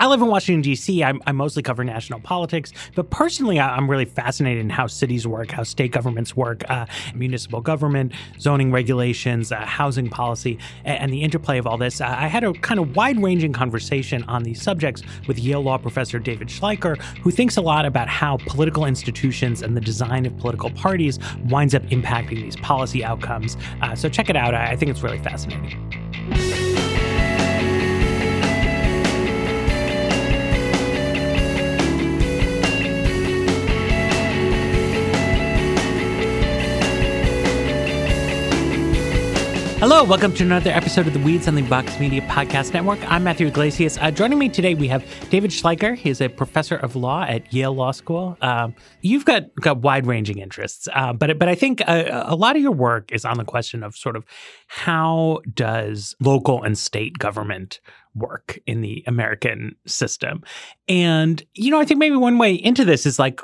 I live in Washington, D.C. I'm, I mostly cover national politics, but personally, I'm really fascinated in how cities work, how state governments work, uh, municipal government, zoning regulations, uh, housing policy, and, and, the interplay of all this. Uh, I had a kind of wide ranging conversation on these subjects with Yale Law professor David Schleicher, who thinks a lot about how political institutions and the design of political parties winds up impacting these policy outcomes. Uh, so check it out. I, I think it's really fascinating. Hello, welcome to another episode of the Weeds on the Vox Media Podcast Network. I'm Matthew Yglesias. Uh, joining me today, we have David Schleicher. He's a professor of law at Yale Law School. Um, you've got got wide ranging interests, uh, but but I think a, a, lot of your work is on the question of sort of how does local and state government work in the American system, and you know I think maybe one way into this is like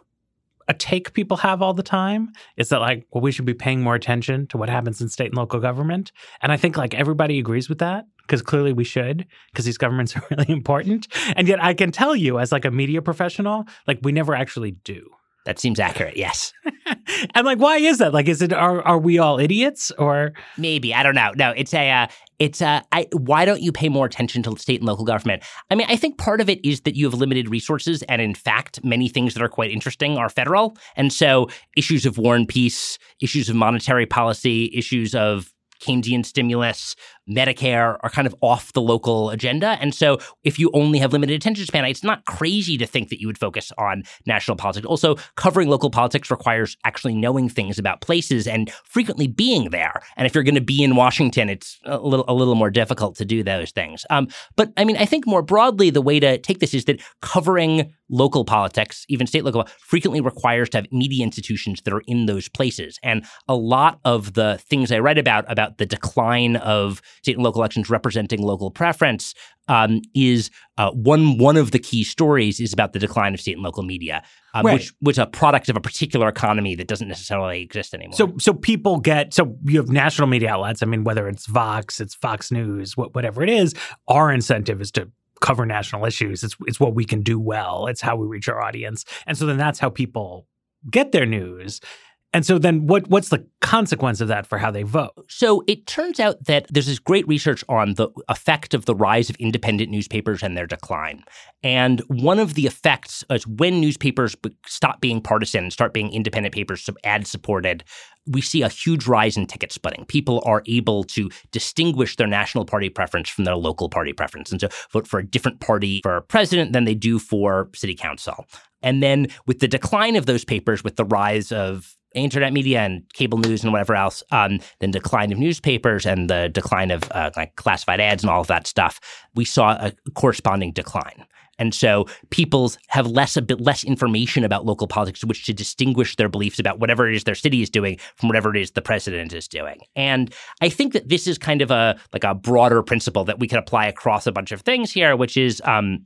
a take people have all the time is that like well we should be paying more attention to what happens in state and local government. And i think like everybody agrees with that because clearly we should because these governments are really important. And yet i can tell you as like a media professional like we never actually do that seems accurate. Yes. and like, why is that? Like, is it are are we all idiots or maybe I don't know. No, it's a uh, it's uh, I, why don't you pay more attention to state and local government? I mean, I think part of it is that you have limited resources, and in fact, many things that are quite interesting are federal, and so issues of war and peace, issues of monetary policy, issues of Keynesian stimulus, Medicare are kind of off the local agenda. And so if you only have limited attention span, it's not crazy to think that you would focus on national politics. Also, covering local politics requires actually knowing things about places and frequently being there. And if you're going to be in Washington, it's a little a little more difficult to do those things. Um, but I mean, I think more broadly, the way to take this is that covering local politics, even state local, frequently requires to have media institutions that are in those places. And a lot of the things I write about about the decline of state and local elections representing local preference um, is uh, one one of the key stories is about the decline of state and local media, um, right. which was a product of a particular economy that doesn't necessarily exist anymore. So, so people get so you have national media outlets. I mean, whether it's Vox, it's Fox News, whatever it is, our incentive is to cover national issues. It's it's what we can do well. It's how we reach our audience, and so then that's how people get their news. And so then what what's the consequence of that for how they vote? So it turns out that there's this great research on the effect of the rise of independent newspapers and their decline. And one of the effects is when newspapers stop being partisan and start being independent papers, ad supported, we see a huge rise in ticket splitting. People are able to distinguish their national party preference from their local party preference and so vote for a different party for president than they do for city council. And then with the decline of those papers, with the rise of internet media and cable news and whatever else, um, then decline of newspapers and the decline of uh, like classified ads and all of that stuff, we saw a corresponding decline. And so people have less a bit less information about local politics which to distinguish their beliefs about whatever it is their city is doing from whatever it is the president is doing. And I think that this is kind of a like a broader principle that we can apply across a bunch of things here, which is um,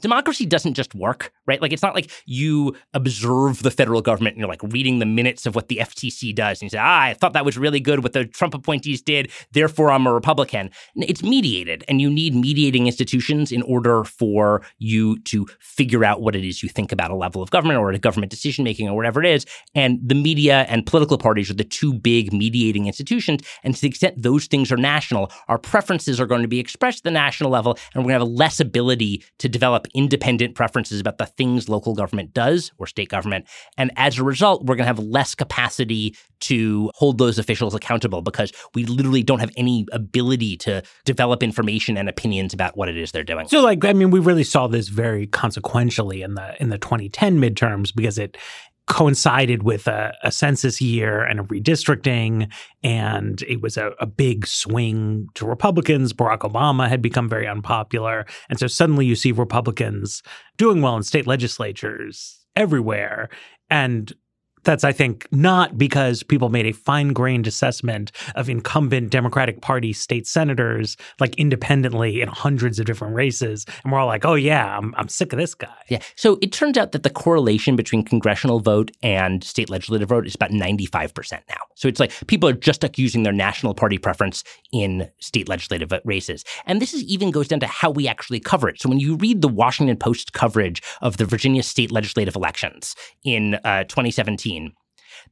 democracy doesn't just work, right? Like it's not like you observe the federal government and you're like reading the minutes of what the FTC does and you say, ah, I thought that was really good what the Trump appointees did, therefore I'm a Republican. It's mediated and you need mediating institutions in order for you to figure out what it is you think about a level of government or a government decision making or whatever it is. And the media and political parties are the two big mediating institutions. And to the extent those things are national, our preferences are going to be expressed at the national level and we're going to have less ability to develop independent preferences about the things local government does or state government. And as a result, we're going to have less capacity to hold those officials accountable because we literally don't have any ability to develop information and opinions about what it is they're doing. So like I mean we really saw this very consequentially in the in the 2010 midterms because it coincided with a, a, census year and a redistricting, and it was a, a, big swing to Republicans. Barack Obama had become very unpopular. And so suddenly you see Republicans doing well in state legislatures everywhere. And that's, I think, not because people made a fine grained assessment of incumbent Democratic Party state senators, like independently in hundreds of different races. And we're all like, oh, yeah, I'm, I'm sick of this guy. Yeah. So it turns out that the correlation between congressional vote and state legislative vote is about 95% now. So it's like people are just like using their national party preference in state legislative races. And this is even goes down to how we actually cover it. So when you read the Washington Post coverage of the Virginia state legislative elections in uh, 2017,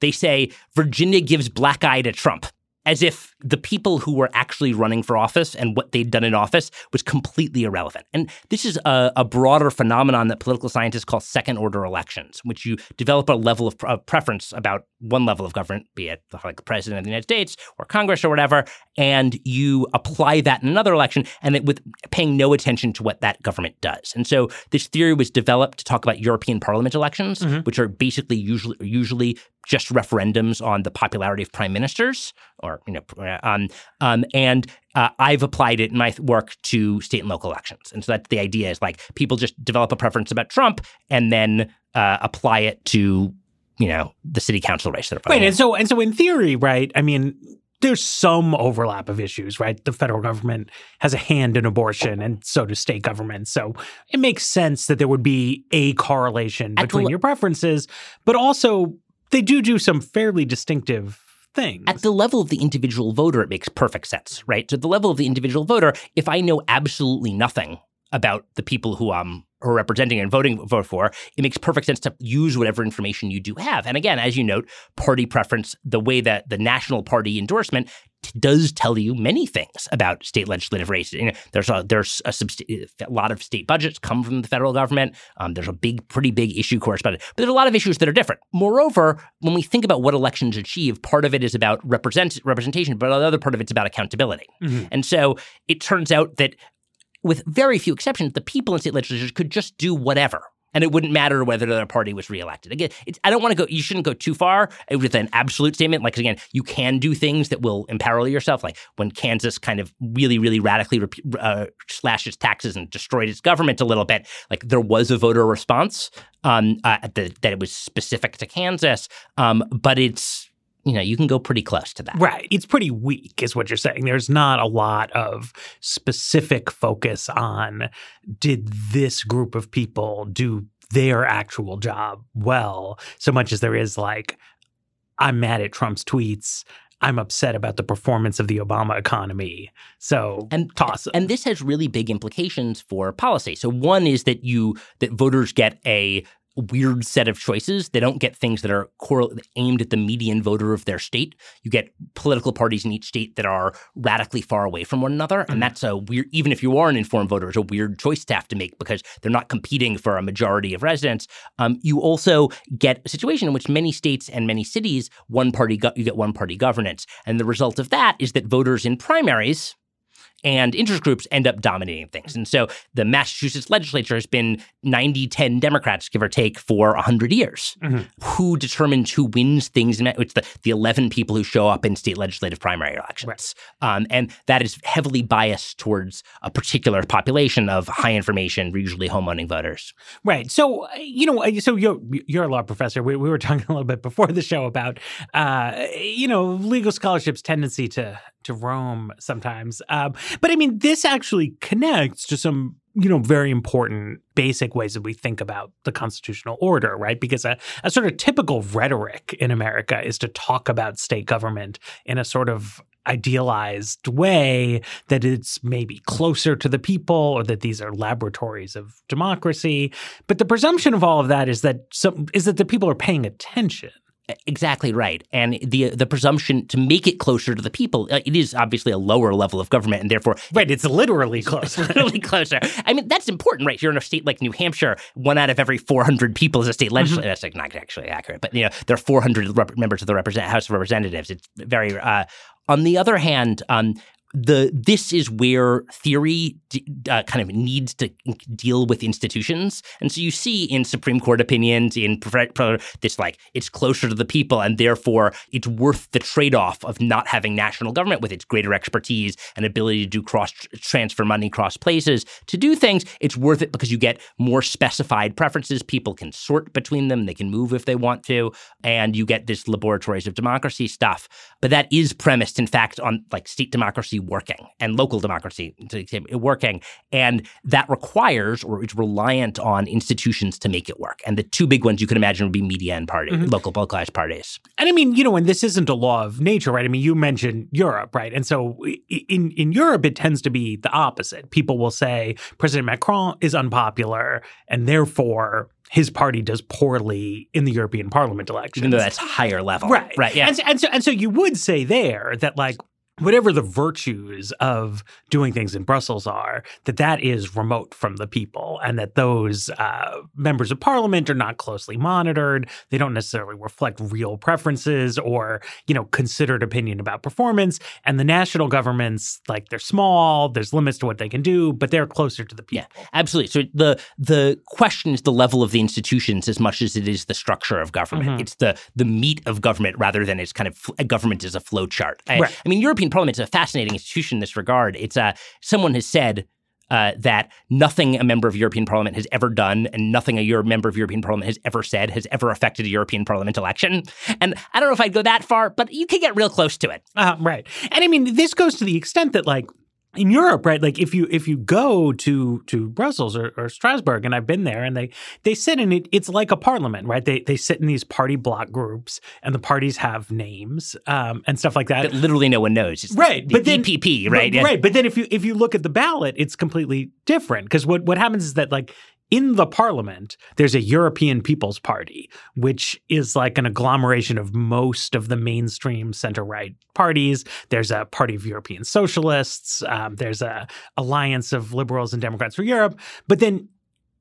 they say Virginia gives black eye to Trump as if the people who were actually running for office and what they'd done in office was completely irrelevant. And this is a, a broader phenomenon that political scientists call second order elections, which you develop a level of, of preference about one level of government, be it like the president of the United States or Congress or whatever, and you apply that in another election and it, with paying no attention to what that government does. And so this theory was developed to talk about European Parliament elections, mm-hmm. which are basically usually usually just referendums on the popularity of prime ministers, or you know, um, um, and uh, I've applied it in my work to state and local elections, and so that's the idea is like people just develop a preference about Trump and then uh, apply it to you know the city council race that are Wait, and so and so in theory, right? I mean, there's some overlap of issues, right? The federal government has a hand in abortion, and so does state government. So it makes sense that there would be a correlation between your preferences, but also they do do some fairly distinctive things. At the level of the individual voter, it makes perfect sense, right? So, the level of the individual voter, if I know absolutely nothing about the people who um, I'm or representing and voting vote for, it makes perfect sense to use whatever information you do have. And again, as you note, party preference, the way that the national party endorsement does tell you many things about state legislative races. You know, there's a there's a, a, lot of state budgets come from the federal government. Um, there's a big, pretty big issue it, but there's a lot of issues that are different. Moreover, when we think about what elections achieve, part of it is about represent representation, but another part of it's about accountability. Mm-hmm. And so it turns out that with very few exceptions, the people in state legislatures could just do whatever. And it wouldn't matter whether their party was reelected. Again, I don't want to go. You shouldn't go too far with an absolute statement. Like again, you can do things that will imperil yourself. Like when Kansas kind of really, really radically uh, slashed its taxes and destroyed its government a little bit. Like there was a voter response um, uh, the, that it was specific to Kansas, um, but it's you know, you can go pretty close to that. Right. It's pretty weak, is what you're saying. There's not a lot of specific focus on did this group of people do their actual job well, so much as there is like, I'm mad at Trump's tweets. I'm upset about the performance of the Obama economy. So and toss them. And this has really big implications for policy. So one is that you that voters get a weird set of choices. They don't get things that are aimed at the median voter of their state. You get political parties in each state that are radically far away from one another, mm-hmm. and that's a weird. Even if you are an informed voter, it's a weird choice to have to make because they're not competing for a majority of residents. Um, you also get a situation in which many states and many cities, one party go- you get one party governance, and the result of that is that voters in primaries and interest groups end up dominating things. And so the Massachusetts legislature has been 90 10 Democrats, give or take, for 100 years. Mm-hmm. Who determines who wins things? It's the, the 11 people who show up in state legislative primary elections. Right. Um, and that is heavily biased towards a particular population of high information, usually home owning voters. Right. So, you know, so you're, you're a law professor. We, we were talking a little bit before the show about, uh, you know, legal scholarship's tendency to to roam sometimes. Um, but I mean, this actually connects to some you know, very important basic ways that we think about the constitutional order, right? Because a, a sort of typical rhetoric in America is to talk about state government in a sort of idealized way that it's maybe closer to the people or that these are laboratories of democracy. But the presumption of all of that is that some is that the people are paying attention. Exactly right, and the the presumption to make it closer to the people, uh, it is obviously a lower level of government, and therefore, right, it's literally closer, literally closer. I mean, that's important, right? You're in a state like New Hampshire, one out of every 400 people is a state legislator. Mm-hmm. That's like not actually accurate, but you know, there are 400 rep- members of the represent- House of Representatives. It's very uh, on the other hand, um, the this is where theory uh, kind of needs to deal with institutions. And so you see in supreme court opinions in this like it's closer to the people and therefore it's worth the trade-off of not having national government with its greater expertise and ability to do cross transfer money cross places. To do things it's worth it because you get more specified preferences. People can sort between them. They can move if they want to. And you get this laboratories of democracy stuff. But that is premised in fact on like state democracy working and local democracy working. And that requires or is reliant on institutions to make it work. And the two big ones you can imagine would be media and party, mm-hmm. local localized parties. And I mean, you know, and this isn't a law of nature, right? I mean, you mentioned Europe, right? And so in, in Europe, it tends to be the opposite. People will say President Macron is unpopular and therefore his party does poorly in the European Parliament elections. Even though that's higher level. Right. Right. Yeah. And, and, so, and so you would say there that, like, whatever the virtues of doing things in Brussels are, that that is remote from the people, and that those uh, members of parliament are not closely monitored. They don't necessarily reflect real preferences or you know considered opinion about performance. And the national governments, like they're small, there's limits to what they can do, but they're closer to the people. Yeah, absolutely. So the the question is the level of the institutions as much as it is the structure of government. Mm-hmm. It's the the meat of government rather than it's kind of government is a flow chart. I, right. I mean, European Parliament is a fascinating institution in this regard. It's uh, someone has said uh, that nothing a member of European Parliament has ever done and nothing a Euro- member of European Parliament has ever said has ever affected a European Parliament election. And I don't know if I'd go that far, but you can get real close to it. Uh, right. And I mean, this goes to the extent that, like, in Europe, right? Like if you if you go to to Brussels or, or Strasbourg, and I've been there, and they they sit in it. It's like a parliament, right? They they sit in these party block groups, and the parties have names um, and stuff like that. That literally no one knows, it's right? The but then EPP, right? Right. But then if you if you look at the ballot, it's completely different because what what happens is that like in the parliament, there's a European People's Party, which is like an agglomeration of most of the mainstream center right parties. There's a Party of European Socialists. Um, there's a Alliance of Liberals and Democrats for Europe. But then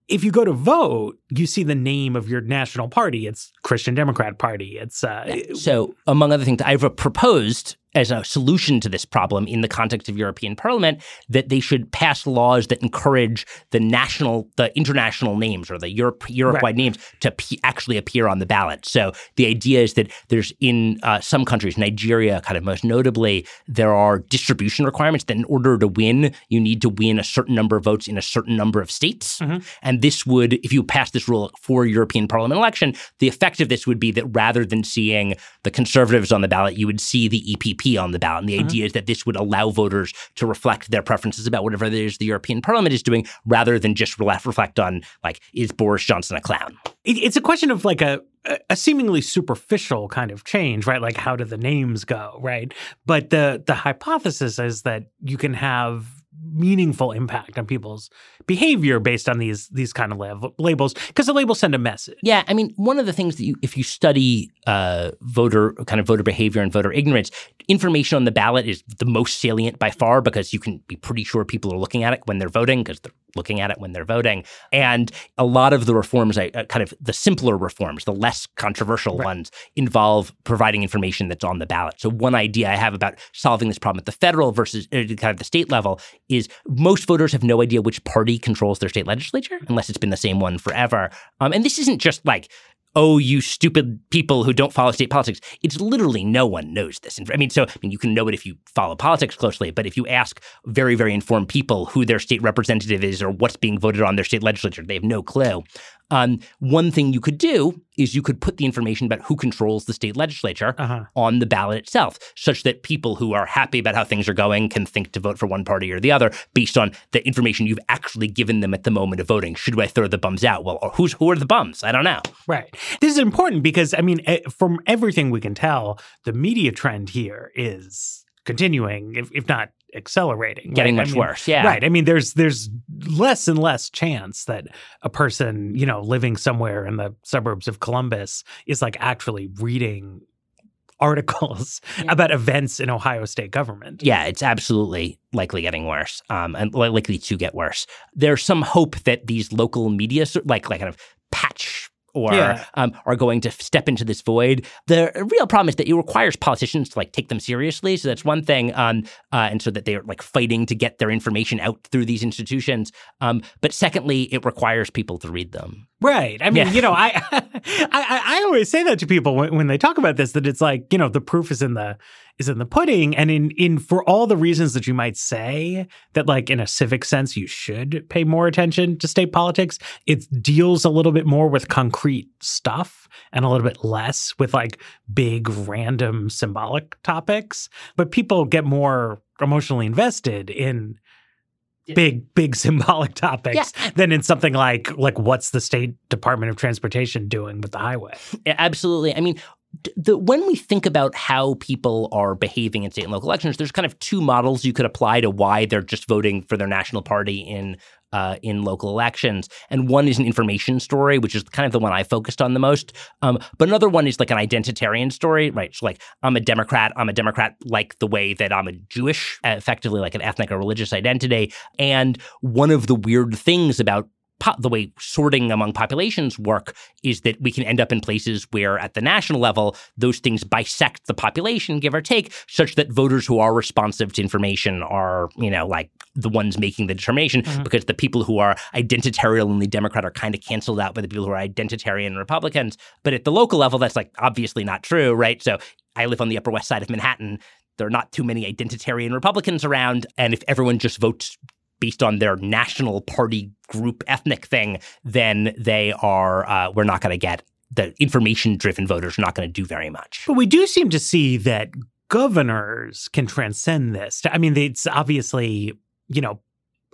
if you go to vote, you see the name of your national party. It's Christian Democrat Party. It's uh, so among other things, I've proposed as a solution to this problem in the context of European Parliament that they should pass laws that encourage the national, the international names or the Europe Europe-wide right. names to p- actually appear on the ballot. So the idea is that there's in uh, some countries, Nigeria, kind of most notably, there are distribution requirements that in order to win, you need to win a certain number of votes in a certain number of states. Mm-hmm. And this would, if you pass this rule for European Parliament election, the effect of this would be that rather than seeing the conservatives on the ballot, you would see the EPP on the ballot. And the uh-huh. idea is that this would allow voters to reflect their preferences about whatever it is the European Parliament is doing, rather than just reflect on like is Boris Johnson a clown? It's a question of like a a seemingly superficial kind of change, right? Like how do the names go, right? But the the hypothesis is that you can have meaningful impact on people's behavior based on these these kind of lab- labels because the labels send a message. Yeah, I mean, one of the things that you, if you study uh, voter kind of voter behavior and voter ignorance, information on the ballot is the most salient by far because you can be pretty sure people are looking at it when they're voting because they're looking at it when they're voting. And a lot of the reforms, uh, kind of the simpler reforms, the less controversial right. ones, involve providing information that's on the ballot. So one idea I have about solving this problem at the federal versus uh, kind of the state level is most voters have no idea which party controls their state legislature unless it's been the same one forever. Um, and this isn't just like oh, you stupid people who don't follow state politics. It's literally no one knows this. I mean, so I mean, you can know it if you follow politics closely, but if you ask very, very informed people who their state representative is or what's being voted on their state legislature, they have no clue. Um, one thing you could do is you could put the information about who controls the state legislature Uh-huh. on the ballot itself, such that people who are happy about how things are going can think to vote for one party or the other based on the information you've actually given them at the moment of voting. Should I throw the bums out? Well, or who's who are the bums? I don't know. Right. This is important because, I mean, eh, from everything we can tell, the media trend here is continuing, if, if not accelerating. Getting right? I much mean, worse. Yeah. Right. I mean, there's there's less and less chance that a person, you know, living somewhere in the suburbs of Columbus is like actually reading articles Yeah. about events in Ohio state government. Yeah, it's absolutely likely getting worse, um, and li- likely to get worse. There's some hope that these local media, like like kind of patch. Or Yeah. um, are going to step into this void. The real problem is that it requires politicians to like take them seriously. So that's one thing, um, uh, and so that they're like fighting to get their information out through these institutions. Um, but secondly, it requires people to read them. Right. I mean, Yeah. you know, I, I I I always say that to people when, when they talk about this that it's like, you know, the proof is in the is in the pudding and in in for all the reasons that you might say that like in a civic sense you should pay more attention to state politics, it deals a little bit more with concrete stuff and a little bit less with like big random symbolic topics, but people get more emotionally invested in big big symbolic topics Yeah. than in something like like what's the state department of transportation doing with the highway Yeah, Absolutely. I mean, the, when we think about how people are behaving in state and local elections, there's kind of two models you could apply to why they're just voting for their national party in uh, in local elections. And one is an information story, which is kind of the one I focused on the most. Um, but another one is like an identitarian story, right? So like I'm a Democrat. I'm a Democrat like the way that I'm a Jewish, effectively like an ethnic or religious identity. And one of the weird things about po- the way sorting among populations work is that we can end up in places where at the national level those things bisect the population give or take such that voters who are responsive to information are you know like the ones making the determination Mhm. because the people who are identitarianly democrat are kind of canceled out by the people who are identitarian republicans. But at the local level that's like obviously not true right? So i live on the upper west side of manhattan. There are not too many identitarian republicans around. And if everyone just votes based on their national party group ethnic thing, then they are uh, we're not going to get the information driven voters are not going to do very much. but we do seem to see that governors can transcend this i mean it's obviously you know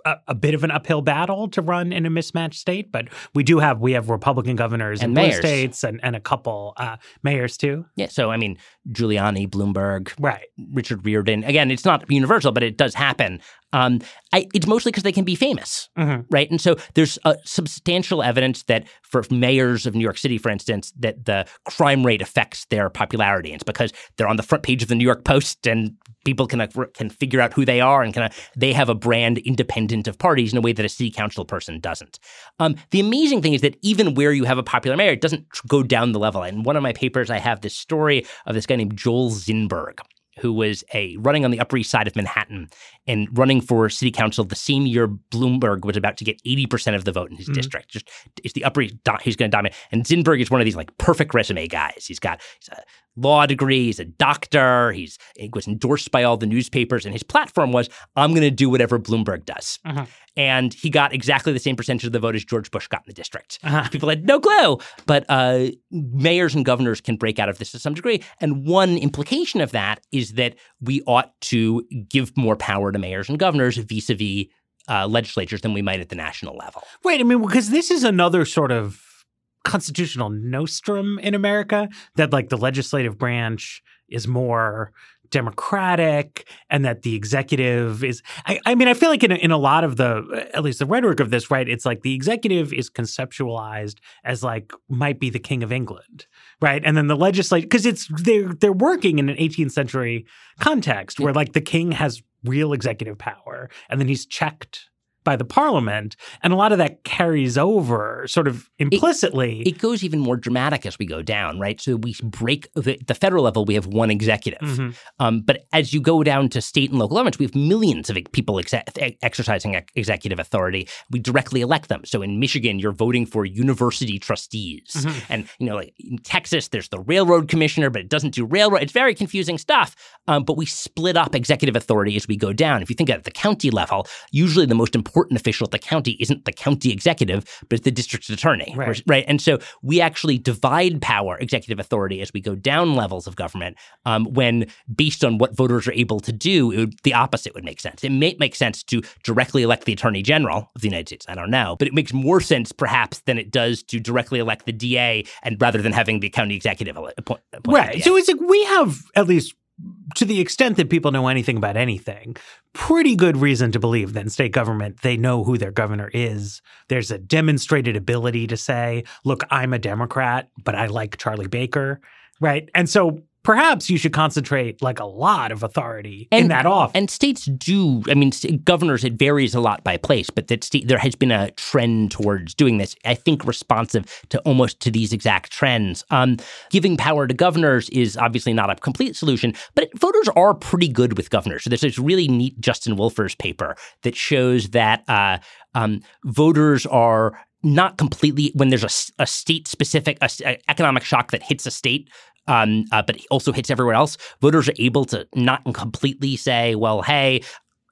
a, a bit of an uphill battle to run in a mismatched state but we do have we have republican governors And in blue mayors. states and, and a couple uh, mayors too Yeah, so I mean Giuliani, Bloomberg, right Richard Riordan. Again, it's not universal, but it does happen. Um, I, it's mostly because they can be famous. Mhm. right? And so there's uh, substantial evidence that for mayors of New York City, for instance, that the crime rate affects their popularity. And it's because they're on the front page of the New York Post and people can uh, can figure out who they are and kind of they have a brand independent of parties in a way that a city council person doesn't. Um, the amazing thing is that even where you have a popular mayor, it doesn't go down the level. In one of my papers, I have this story of this guy named Joel Zinberg who was a running on the Upper East Side of Manhattan and running for city council the same year Bloomberg was about to get 80% of the vote in his Mhm. district. Just it's the Upper he's going to dominate. And Zinberg is one of these like perfect resume guys. He's got he's a law degree, he's a doctor, he's he was endorsed by all the newspapers and his platform was I'm going to do whatever Bloomberg does. Mhm. And he got exactly the same percentage of the vote as George Bush got in the district. Uh-huh. People had no clue. But uh, mayors and governors can break out of this to some degree. And one implication of that is that we ought to give more power to mayors and governors vis a vis legislatures than we might at the national level. Right. I mean, because this is another sort of constitutional nostrum in America that, like, the legislative branch is more democratic and that the executive is I, I mean i feel like in in a lot of the at least the rhetoric of this right it's like the executive is conceptualized as like might be the king of england right? And then the legislature because it's they're they're working in an 18th century context where like the king has real executive power and then he's checked by the parliament and a lot of that carries over sort of implicitly It goes even more dramatic as we go down, right? So we break the, the federal level, we have one executive. Mhm. Um, but as you go down to state and local governments, we have millions of people exe- exercising ex- executive authority. We directly elect them. So in Michigan, you're voting for university trustees. Mhm. And, you know, like in Texas, there's the railroad commissioner, but it doesn't do railroad. It's very confusing stuff. Um, but we split up executive authority as we go down. If you think at the county level, usually the most important important official at the county isn't the county executive, but it's the district attorney. Right. right. And so we actually divide power, executive authority, as we go down levels of government. Um, when based on what voters are able to do, would, the opposite would make sense. It may make sense to directly elect the attorney general of the United States. I don't know, but it makes more sense perhaps than it does to directly elect the DA, and rather than having the county executive appoint. appoint Right. So it's like we have at least to the extent that people know anything about anything, pretty good reason to believe that in state government they know who their governor is. There's a demonstrated ability to say, look, I'm a Democrat, but I like Charlie Baker. Right. And so perhaps you should concentrate like a lot of authority in that office. And states do. I mean, governors. It varies a lot by place, but that state there has been a trend towards doing this. I think responsive to almost to these exact trends. Um, giving power to governors is obviously not a complete solution, but voters are pretty good with governors. So there's this really neat Justin Wolfers paper that shows that uh, um, voters are not completely when there's a state specific a, a economic shock that hits a state um, uh, but also hits everyone else. Voters are able to not completely say, well, hey,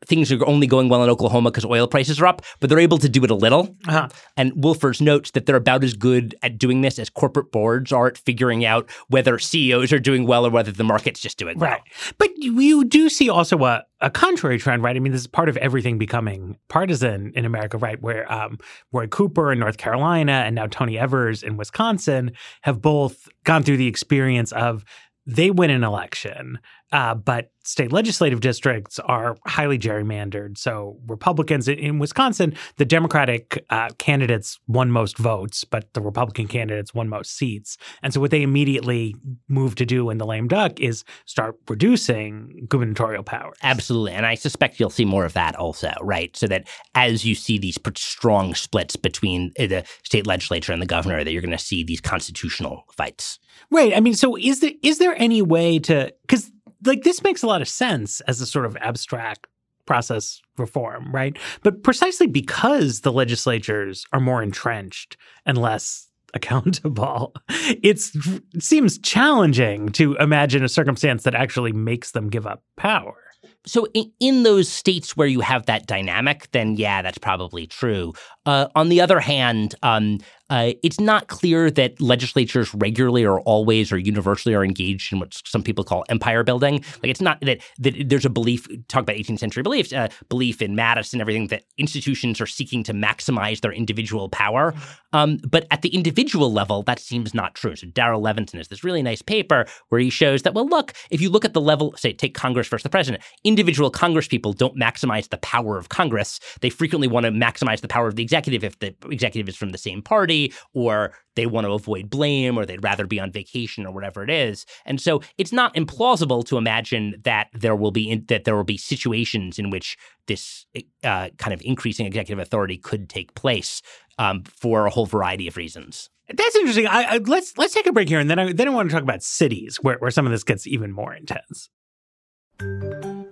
things are only going well in Oklahoma because oil prices are up, but they're able to do it a little. Uh-huh. And Wolfers notes that they're about as good at doing this as corporate boards are at figuring out whether CEOs are doing well or whether the market's just doing well. Right. But you, you do see also a, a contrary trend, right? I mean, this is part of everything becoming partisan in America, right? Where um, Roy Cooper in North Carolina and now Tony Evers in Wisconsin have both gone through the experience of they win an election, uh, but state legislative districts are highly gerrymandered. So Republicans in, in Wisconsin, the Democratic uh, candidates won most votes, but the Republican candidates won most seats. And so what they immediately moved to do in the lame duck is start reducing gubernatorial powers. Absolutely. And I suspect you'll see more of that also, right? So that as you see these strong splits between uh, the state legislature and the governor, that you're going to see these constitutional fights. Right. I mean, so is there is there any way to because like this makes a lot of sense as a sort of abstract process reform, right? But precisely because the legislatures are more entrenched and less accountable, it seems challenging to imagine a circumstance that actually makes them give up power. So in, in those states where you have that dynamic, then yeah, that's probably true. Uh, on the other hand, um, uh, it's not clear that legislatures regularly or always or universally are engaged in what some people call empire building. Like it's not that, that there's a belief, talk about 18th century beliefs, uh, belief in Madison, everything that institutions are seeking to maximize their individual power. Um, but at the individual level, that seems not true. So Daryl Levinson has this really nice paper where he shows that, well, look, if you look at the level, say, take Congress versus the president, individual Congress people don't maximize the power of Congress. They frequently want to maximize the power of the executive if the executive is from the same party or they want to avoid blame or they'd rather be on vacation or whatever it is. And so it's not implausible to imagine that there will be in, that there will be situations in which this uh, kind of increasing executive authority could take place um, for a whole variety of reasons. That's interesting. I, I, let's let's take a break here, and then I then I want to talk about cities where, where some of this gets even more intense.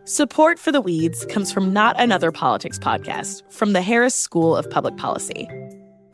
Support for the Weeds comes from Not Another Politics podcast from the Harris School of Public Policy.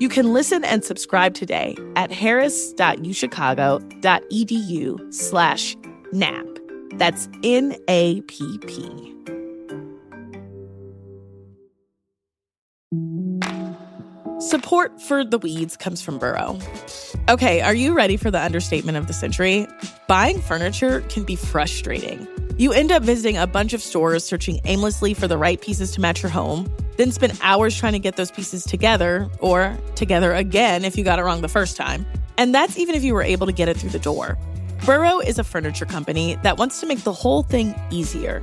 You can listen and subscribe today at harris.uchicago.edu slash NAP. That's N-A-P-P. Support for the weeds comes from Burrow. Okay, are you ready for the understatement of the century? Buying furniture can be frustrating. You end up visiting a bunch of stores searching aimlessly for the right pieces to match your home, then spend hours trying to get those pieces together, or together again if you got it wrong the first time. And that's even if you were able to get it through the door. Burrow is a furniture company that wants to make the whole thing easier.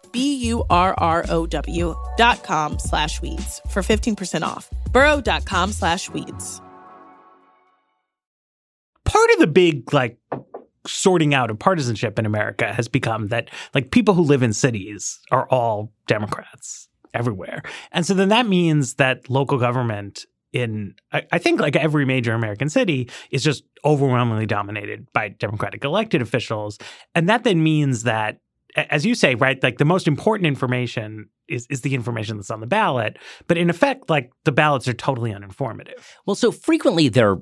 B-U-R-R-O-W dot com slash weeds for 15% off. burrow.com slash weeds. Part of the big, like, sorting out of partisanship in America has become that, like, people who live in cities are all Democrats everywhere. And so then that means that local government in I, I, think like every major American city is just overwhelmingly dominated by Democratic elected officials. And that then means that as you say, right, like the most important information is, is the information that's on the ballot. But in effect, like the ballots are totally uninformative. Well, so frequently they're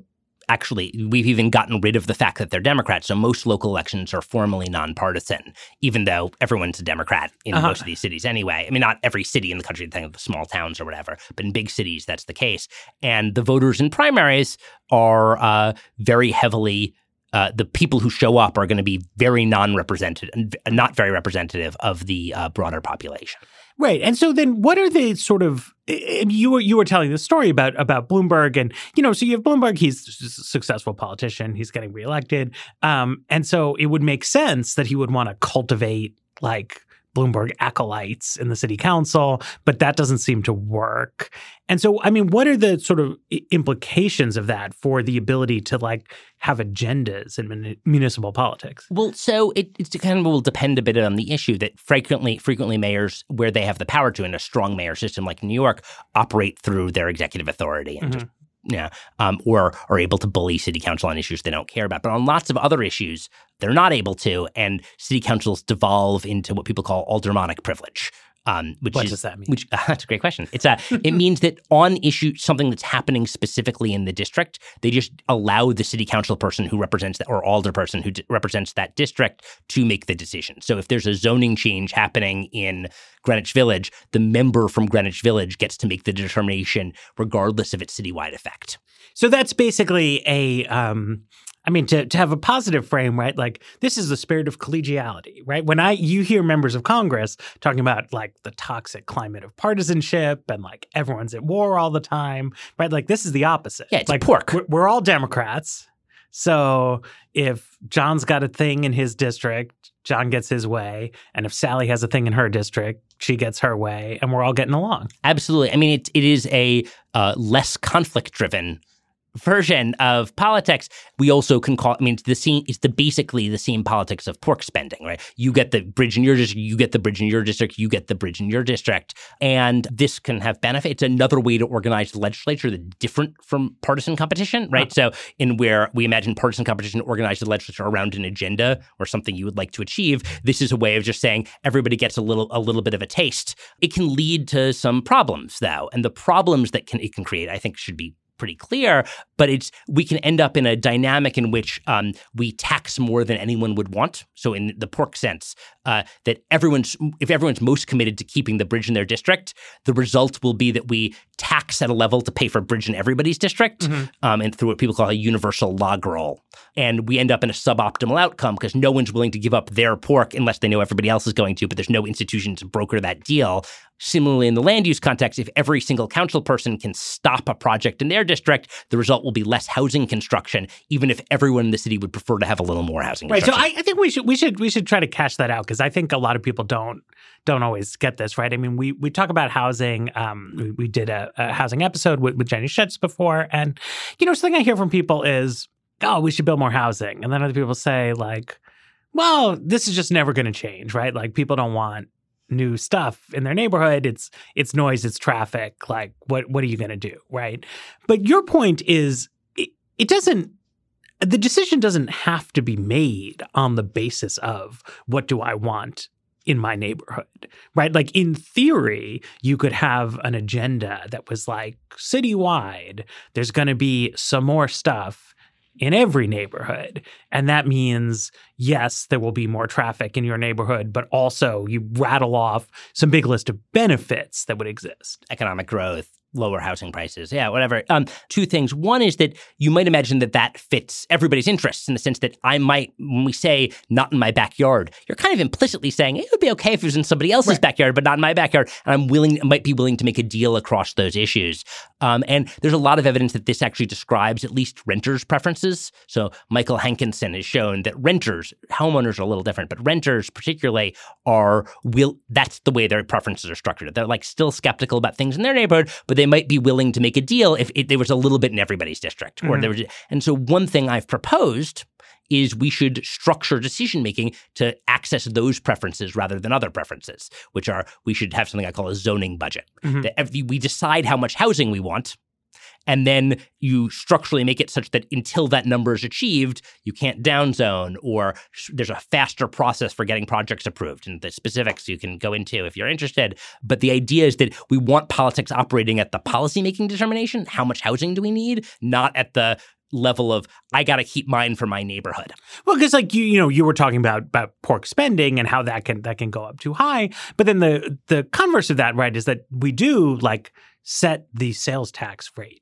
actually, we've even gotten rid of the fact that they're Democrats. So most local elections are formally nonpartisan, even though everyone's a Democrat in uh-huh. most of these cities anyway. I mean, not every city in the country, think of the small towns or whatever, but in big cities, that's the case. And the voters in primaries are uh, very heavily uh, the people who show up are going to be very non-represented and not very representative of the uh, broader population. Right. And so then what are the sort of you were you were telling the story about about Bloomberg and you know so you have Bloomberg he's a successful politician he's getting reelected um and so it would make sense that he would want to cultivate like Bloomberg acolytes in the city council, but that doesn't seem to work. And so, I mean, what are the sort of implications of that for the ability to like have agendas in municipal politics? Well, so it, it kind of will depend a bit on the issue that frequently, frequently mayors, where they have the power to in a strong mayor system like New York, operate through their executive authority and mm-hmm. just yeah, um, or are able to bully city council on issues they don't care about. But on lots of other issues, they're not able to, and city councils devolve into what people call aldermanic privilege, um, which what is, does that mean? Which uh, that's a great question. It's a it means that on issue something that's happening specifically in the district, they just allow the city council person who represents that or alder person who d- represents that district to make the decision. So if there's a zoning change happening in Greenwich Village, the member from Greenwich Village gets to make the determination regardless of its citywide effect. So that's basically a um, I mean, to, to have a positive frame, right? Like this is the spirit of collegiality, right? When I you hear members of Congress talking about like the toxic climate of partisanship and like everyone's at war all the time, right? Like this is the opposite. Yeah, it's like pork. We're, we're all Democrats. So if John's got a thing in his district, John gets his way, and if Sally has a thing in her district, she gets her way, and we're all getting along. Absolutely. I mean, it it is a uh, less conflict driven version of politics, we also can call. I mean, the same. It's the basically the same politics of pork spending, right? You get the bridge in your district, you get the bridge in your district, you get the bridge in your district, and this can have benefit. It's another way to organize the legislature that's different from partisan competition, right? Huh. So, in where we imagine partisan competition organize the legislature around an agenda or something you would like to achieve, this is a way of just saying everybody gets a little a little bit of a taste. It can lead to some problems, though, and the problems that can it can create, I think, should be pretty clear, but it's we can end up in a dynamic in which um, we tax more than anyone would want. So in the pork sense, uh, that everyone's if everyone's most committed to keeping the bridge in their district, the result will be that we tax at a level to pay for bridge in everybody's district, mm-hmm. um, and through what people call a universal log roll, and we end up in a suboptimal outcome because no one's willing to give up their pork unless they know everybody else is going to, but there's no institution to broker that deal. Similarly, in the land use context, if every single council person can stop a project in their district, the result will be less housing construction, even if everyone in the city would prefer to have a little more housing. Right. So I, I think we should we should we should try to cash that out because I think a lot of people don't don't always get this right. I mean, we we talk about housing. Um, we, we did a, a, housing episode with, with Jenny Schuetz before, and you know, something I hear from people is, "Oh, we should build more housing," and then other people say, like, "Well, this is just never going to change, right? Like, people don't want new stuff in their neighborhood it's it's noise it's traffic like what what are you going to do right? But your point is it, it doesn't the decision doesn't have to be made on the basis of what do i want in my neighborhood right? Like in theory you could have an agenda that was like citywide there's going to be some more stuff in every neighborhood. And that means, yes, there will be more traffic in your neighborhood, but also you rattle off some big list of benefits that would exist. Economic growth, lower housing prices. Yeah, whatever. Um, two things. One is that you might imagine that that fits everybody's interests in the sense that I might, when we say not in my backyard, you're kind of implicitly saying it would be okay if it was in somebody else's right. backyard, but not in my backyard. And I'm willing, might be willing to make a deal across those issues. Um, and there's a lot of evidence that this actually describes at least renters' preferences. So Michael Hankinson has shown that renters, homeowners are a little different, but renters particularly are will. That's the way their preferences are structured. They're like still skeptical about things in their neighborhood, but they might be willing to make a deal if it, there was a little bit in everybody's district. Mm-hmm. Or there was, and so one thing I've proposed is we should structure decision making to access those preferences rather than other preferences, which are we should have something I call a zoning budget. Mm-hmm. That every, we decide how much housing we want and then you structurally make it such that until that number is achieved, you can't downzone, or there's a faster process for getting projects approved. And the specifics you can go into if you're interested. But the idea is that we want politics operating at the policymaking determination. How much housing do we need? Not at the level of I got to keep mine for my neighborhood. Well, because like you, you know, you were talking about about pork spending and how that can that can go up too high. But then the the converse of that, right, is that we do like set the sales tax rate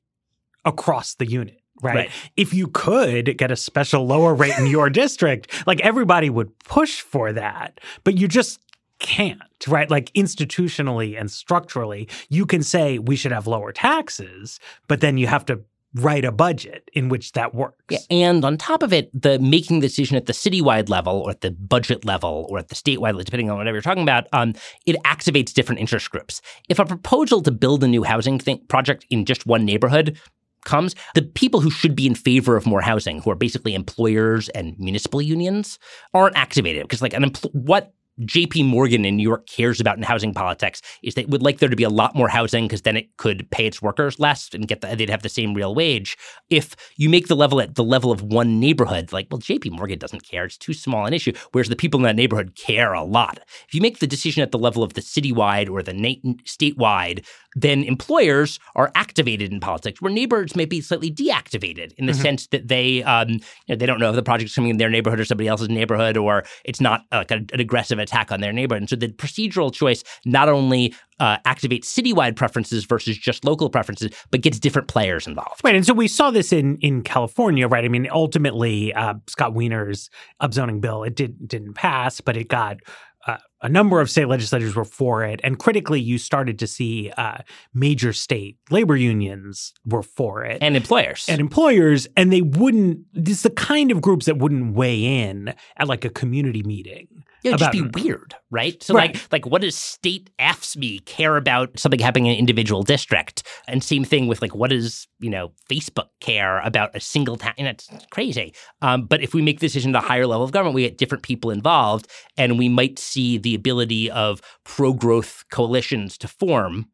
across the unit. Right? right? If you could get a special lower rate in your district, like everybody would push for that, but you just can't, right? Like institutionally and structurally, you can say we should have lower taxes, but then you have to write a budget in which that works. Yeah, and on top of it, the making the decision at the citywide level or at the budget level or at the statewide level, depending on whatever you're talking about, um, it activates different interest groups. If a proposal to build a new housing project in just one neighborhood comes, the people who should be in favor of more housing, who are basically employers and municipal unions, aren't activated. Because like an empl- what JP Morgan in New York cares about in housing politics is they would like there to be a lot more housing because then it could pay its workers less and get the, they'd have the same real wage. If you make the level at the level of one neighborhood, like, well, JP Morgan doesn't care. It's too small an issue. Whereas the people in that neighborhood care a lot. If you make the decision at the level of the citywide or the na- statewide, then employers are activated in politics, where neighbors may be slightly deactivated in the mm-hmm. sense that they um, you know, they don't know if the project's coming in their neighborhood or somebody else's neighborhood, or it's not an aggressive attack on their neighborhood. And so the procedural choice not only uh, activates citywide preferences versus just local preferences, but gets different players involved. Right, and so we saw this in in California, right? I mean, ultimately, uh, Scott Wiener's upzoning bill it did didn't pass, but it got uh, a number of state legislators were for it, and critically, you started to see uh, major state labor unions were for it, and employers, and employers, and they wouldn't. This is the kind of groups that wouldn't weigh in at like a community meeting. It would just be weird, right? So, right. like, like, what does state AFSCME care about something happening in an individual district? And same thing with like, what does you know Facebook care about a single town? And it's crazy. Um, but if we make the decision at a higher level of government, we get different people involved, and we might see the ability of pro-growth coalitions to form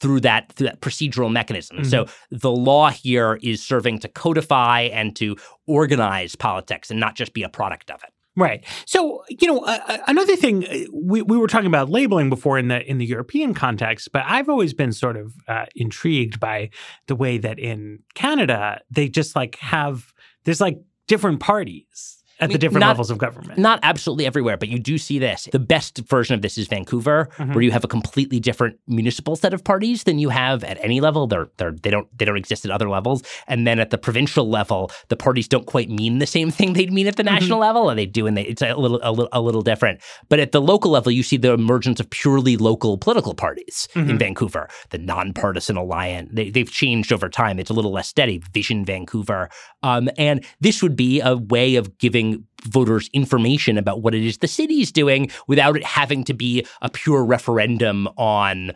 through that through that procedural mechanism. Mm-hmm. So the law here is serving to codify and to organize politics and not just be a product of it. Right. So, you know, uh, another thing uh, we, we were talking about labeling before in the in the European context, but I've always been sort of uh, intrigued by the way that in Canada they just like have there's like different parties at I mean, the different not, levels of government. Not absolutely everywhere, but you do see this. The best version of this is Vancouver, mm-hmm. where you have a completely different municipal set of parties than you have at any level. They're, they're they don't they don't exist at other levels. And then at the provincial level, the parties don't quite mean the same thing they'd mean at the mm-hmm. national level, and they do, and they, it's a little, a little a little different. But at the local level, you see the emergence of purely local political parties mm-hmm. in Vancouver. The nonpartisan alliance they, they've changed over time. It's a little less steady. Vision Vancouver, um, and this would be a way of giving giving voters information about what it is the city is doing without it having to be a pure referendum on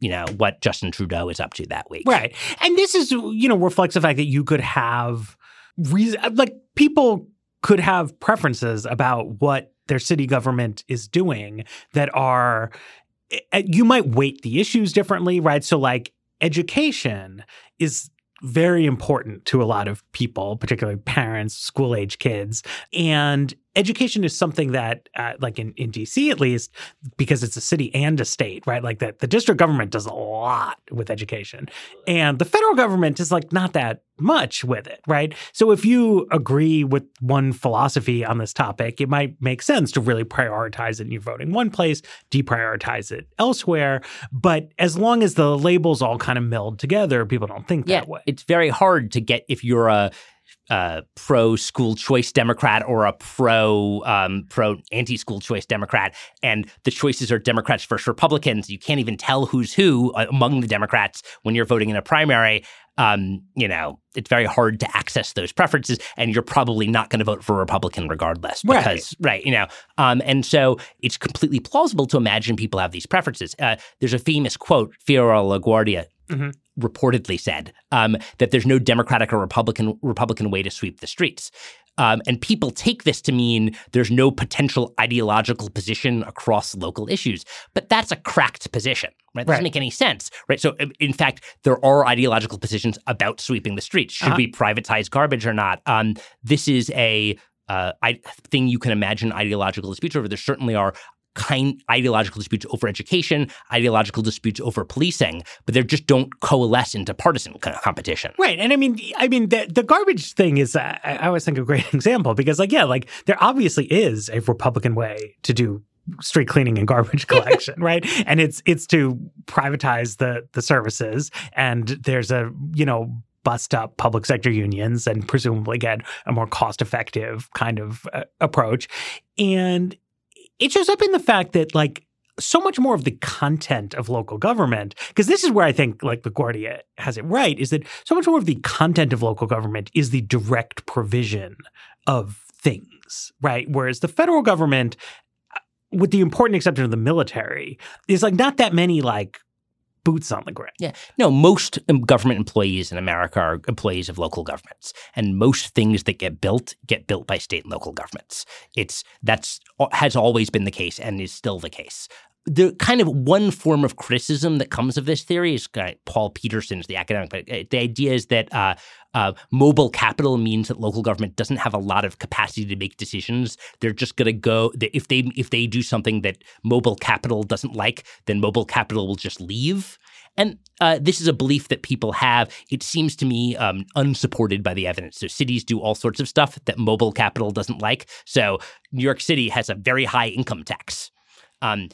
you know what Justin Trudeau is up to that week. Right. And this is you know reflects the fact that you could have reason like people could have preferences about what their city government is doing that are eh, you might weight the issues differently, right? So like education is very important to a lot of people, particularly parents, school age kids. And education is something that, uh, like in, in DC at least, because it's a city and a state, right? Like that the district government does a lot with education. And the federal government is like not that much with it, right? So if you agree with one philosophy on this topic, it might make sense to really prioritize it in your voting one place, deprioritize it elsewhere. But as long as the labels all kind of meld together, people don't think yeah, that way. It's very hard to get if you're a uh, pro school choice Democrat or a pro um, pro anti school choice Democrat, and the choices are Democrats versus Republicans. You can't even tell who's who uh, among the Democrats when you're voting in a primary. Um, you know, it's very hard to access those preferences, and you're probably not going to vote for a Republican regardless, because right, right you know, um, and so it's completely plausible to imagine people have these preferences. Uh, there's a famous quote, Fiorello LaGuardia. Mm-hmm reportedly said um, that there's no Democratic or Republican Republican way to sweep the streets. Um, and people take this to mean there's no potential ideological position across local issues. But that's a cracked position, right? That doesn't make any sense, right? So, in fact, there are ideological positions about sweeping the streets. Should uh-huh. we privatize garbage or not? Um, this is a uh, I, thing you can imagine ideological disputes over. There certainly are kind ideological disputes over education, ideological disputes over policing, but they just don't coalesce into partisan competition. Right, and I mean, I mean, the, the garbage thing is, uh, I always think a great example because, like, yeah, like there obviously is a Republican way to do street cleaning and garbage collection, right? And it's it's to privatize the the services, and there's a you know bust up public sector unions and presumably get a more cost effective kind of uh, approach. And it shows up in the fact that like so much more of the content of local government, because this is where I think like LaGuardia has it right, is that so much more of the content of local government is the direct provision of things, right? Whereas the federal government, uh, with the important exception of the military, is like not that many like boots on the ground. Yeah. No, most um, government employees in America are employees of local governments. And most things that get built get built by state and local governments. It's that's has always been the case and is still the case the kind of one form of criticism that comes of this theory is Paul Peterson's the academic, but uh, the idea is that uh, uh, mobile capital means that local government doesn't have a lot of capacity to make decisions. They're just going to go if they if they do something that mobile capital doesn't like, then mobile capital will just leave. And uh, this is a belief that people have. It seems to me um, unsupported by the evidence. So cities do all sorts of stuff that mobile capital doesn't like. So New York City has a very high income tax. Um,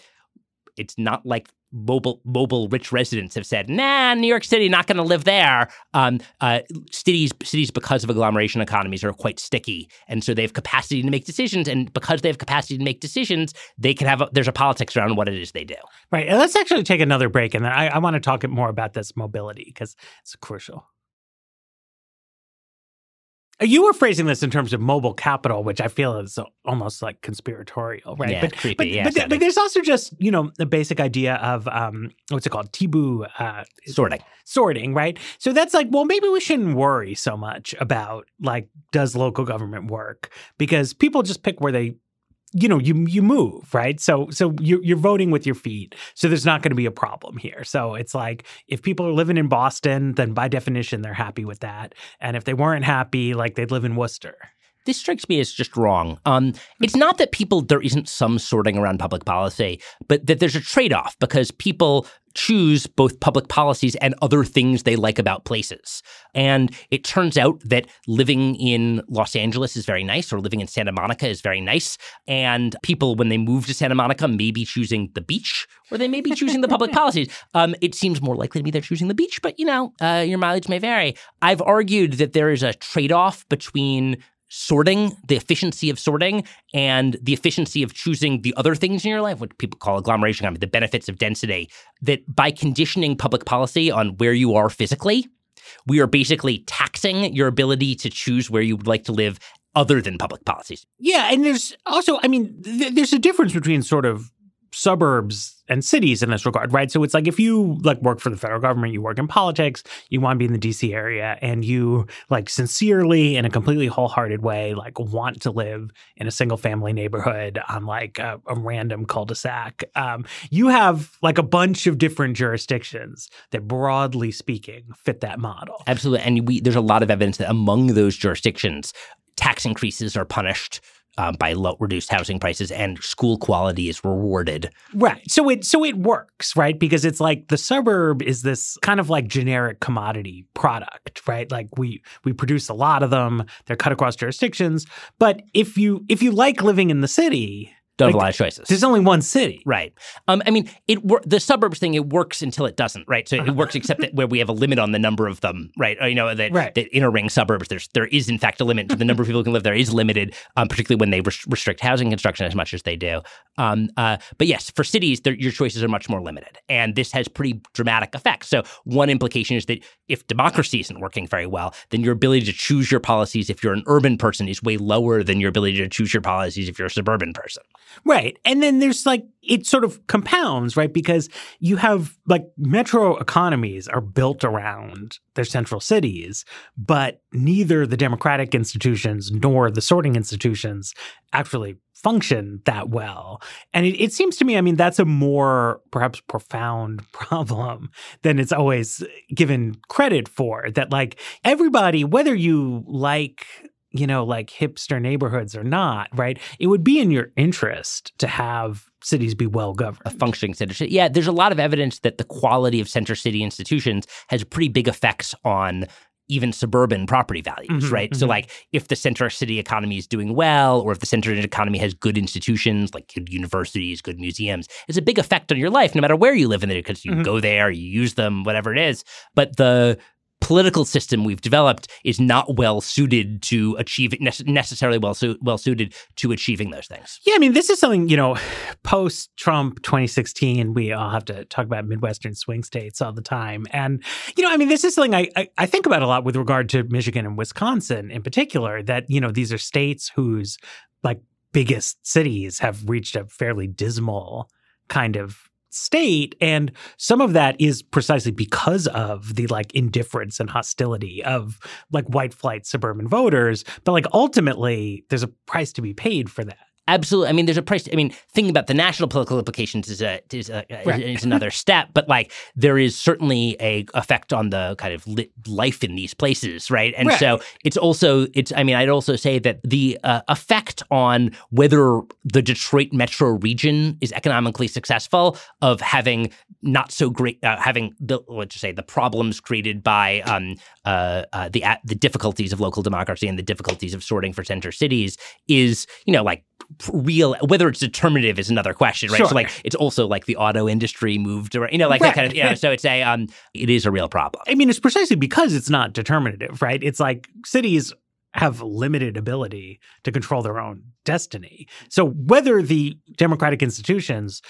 it's not like mobile mobile rich residents have said, "Nah, New York City not going to live there." Um, uh, cities cities because of agglomeration economies are quite sticky, and so they have capacity to make decisions. And because they have capacity to make decisions, they can have a, there's a politics around what it is they do. Right. And let's actually take another break, and then I, I want to talk more about this mobility because it's crucial. You were phrasing this in terms of mobile capital, which I feel is almost like conspiratorial, right? Yeah, but, creepy. But, yeah, but, but, there's also just you know the basic idea of um, what's it called, Tiebout uh, sorting, sorting, right? So that's like, well, maybe we shouldn't worry so much about like does local government work because people just pick where they you know you you move right? So so you're, you're voting with your feet so there's not going to be a problem here. So it's like if people are living in boston then by definition they're happy with that. And if they weren't happy like they'd live in worcester. This strikes me as just wrong. Um, it's not that people there isn't some sorting around public policy, but that there's a trade-off because people choose both public policies and other things they like about places. And it turns out that living in Los Angeles is very nice, or living in Santa Monica is very nice. And people, when they move to Santa Monica, may be choosing the beach, or they may be choosing the public policies. Um, it seems more likely to me they're choosing the beach, but you know, uh, your mileage may vary. I've argued that there is a trade-off between sorting, the efficiency of sorting, and the efficiency of choosing the other things in your life, what people call agglomeration, the benefits of density, that by conditioning public policy on where you are physically, we are basically taxing your ability to choose where you would like to live other than public policies. Yeah, and there's also, I mean, th- there's a difference between sort of suburbs and cities in this regard, right? So it's like if you like work for the federal government, you work in politics, you want to be in the DC area, and you like sincerely, in a completely wholehearted way, like want to live in a single family neighborhood on like a, a random cul-de-sac. Um, you have like a bunch of different jurisdictions that, broadly speaking, fit that model. Absolutely, and we there's a lot of evidence that among those jurisdictions, tax increases are punished um, by low, reduced housing prices, and school quality is rewarded. Right. So it so it works, right? Because it's like the suburb is this kind of like generic commodity product, right? Like we we produce a lot of them. They're cut across jurisdictions. But if you if you like living in the city, Don't Like, have a lot of choices. there's only one city. Right. Um, I mean, it wor- the suburbs thing. It works until it doesn't. Right. So Uh-huh. it works except that where we have a limit on the number of them. Right. Or, you know that Right. that inner ring suburbs. There's there is in fact a limit. to the number of people who can live there is limited, um, particularly when they res- restrict housing construction as much as they do. Um, uh, but yes, for cities, your choices are much more limited, and this has pretty dramatic effects. So one implication is that if democracy isn't working very well, then your ability to choose your policies if you're an urban person is way lower than your ability to choose your policies if you're a suburban person. Right. And then there's like, it sort of compounds, right? Because you have like metro economies are built around their central cities, but neither the democratic institutions nor the sorting institutions actually function that well. And it, it seems to me, I mean, that's a more perhaps profound problem than it's always given credit for. That like everybody, whether you like you know, like hipster neighborhoods or not, right? It would be in your interest to have cities be well governed. a functioning center city. Yeah, there's a lot of evidence that the quality of center city institutions has pretty big effects on even suburban property values, Mhm, right? So, mhm. like, if the center city economy is doing well, or if the center economy has good institutions like good universities, good museums, it's a big effect on your life, no matter where you live in it, because you Mhm. go there, you use them, whatever it is. But the political system we've developed is not well suited to achieve nece- necessarily well su- well suited to achieving those things. Yeah, I mean, this is something, you know, post Trump 2016, we all have to talk about Midwestern swing states all the time. And, you know, I mean, this is something I, I, I think about a lot with regard to Michigan and Wisconsin in particular, that, you know, these are states whose like biggest cities have reached a fairly dismal kind of state and some of that is precisely because of the like indifference and hostility of like white flight suburban voters but like ultimately there's a price to be paid for that Absolutely. I mean, there's a price. I mean, thinking about the national political implications is a is, a, Right. is another step. But like, there is certainly a effect on the kind of li- life in these places, right? And so it's also it's. I mean, I'd also say that the uh, effect on whether the Detroit metro region is economically successful of having not so great uh, having the let's just say the problems created by um uh, uh the the difficulties of local democracy and the difficulties of sorting for center cities is you know like real whether it's determinative is another question right Sure. so like it's also like the auto industry moved around you know like Right. that kind of you know so it's a um it is a real problem I mean, it's precisely because it's not determinative, right? It's like cities have limited ability to control their own destiny. So whether the democratic institutions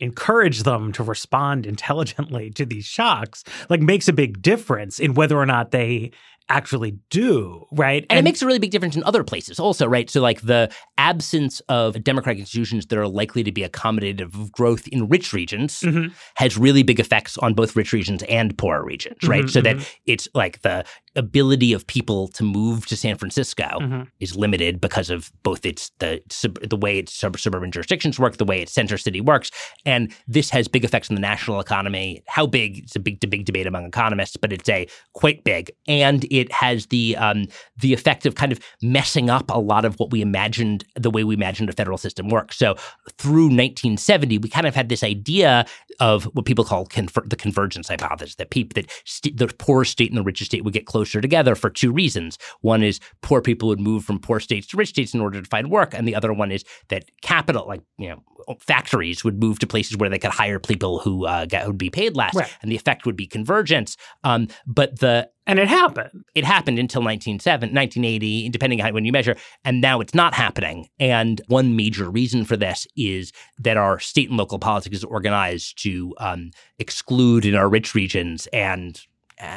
encourage them to respond intelligently to these shocks, like makes a big difference in whether or not they actually do, right? And, it makes a really big difference in other places also, right? So, like the absence of democratic institutions that are likely to be accommodative of growth in rich regions Mhm. has really big effects on both rich regions and poorer regions, right? Mhm, so that it's like the ability of people to move to San Francisco Mhm. is limited because of both its the sub, the way its sub, suburban jurisdictions work, the way its center city works, and this has big effects on the national economy. How big? It's a big, big debate among economists, but it's a quite big, and it has the um, the effect of kind of messing up a lot of what we imagined the way we imagined a federal system works. So through 1970, we kind of had this idea of what people call conver- the convergence hypothesis that people that st- the poor state and the richest state would get closer together for two reasons. One is poor people would move from poor states to rich states in order to find work, and the other one is that capital, like you know, factories would move to places where they could hire people who uh, get, would be paid less, Right. and the effect would be convergence. Um, but the and it happened. it happened until 1970, 1980, depending on when you measure, and now it's not happening. And one major reason for this is that our state and local politics is organized to um, exclude in our rich regions, and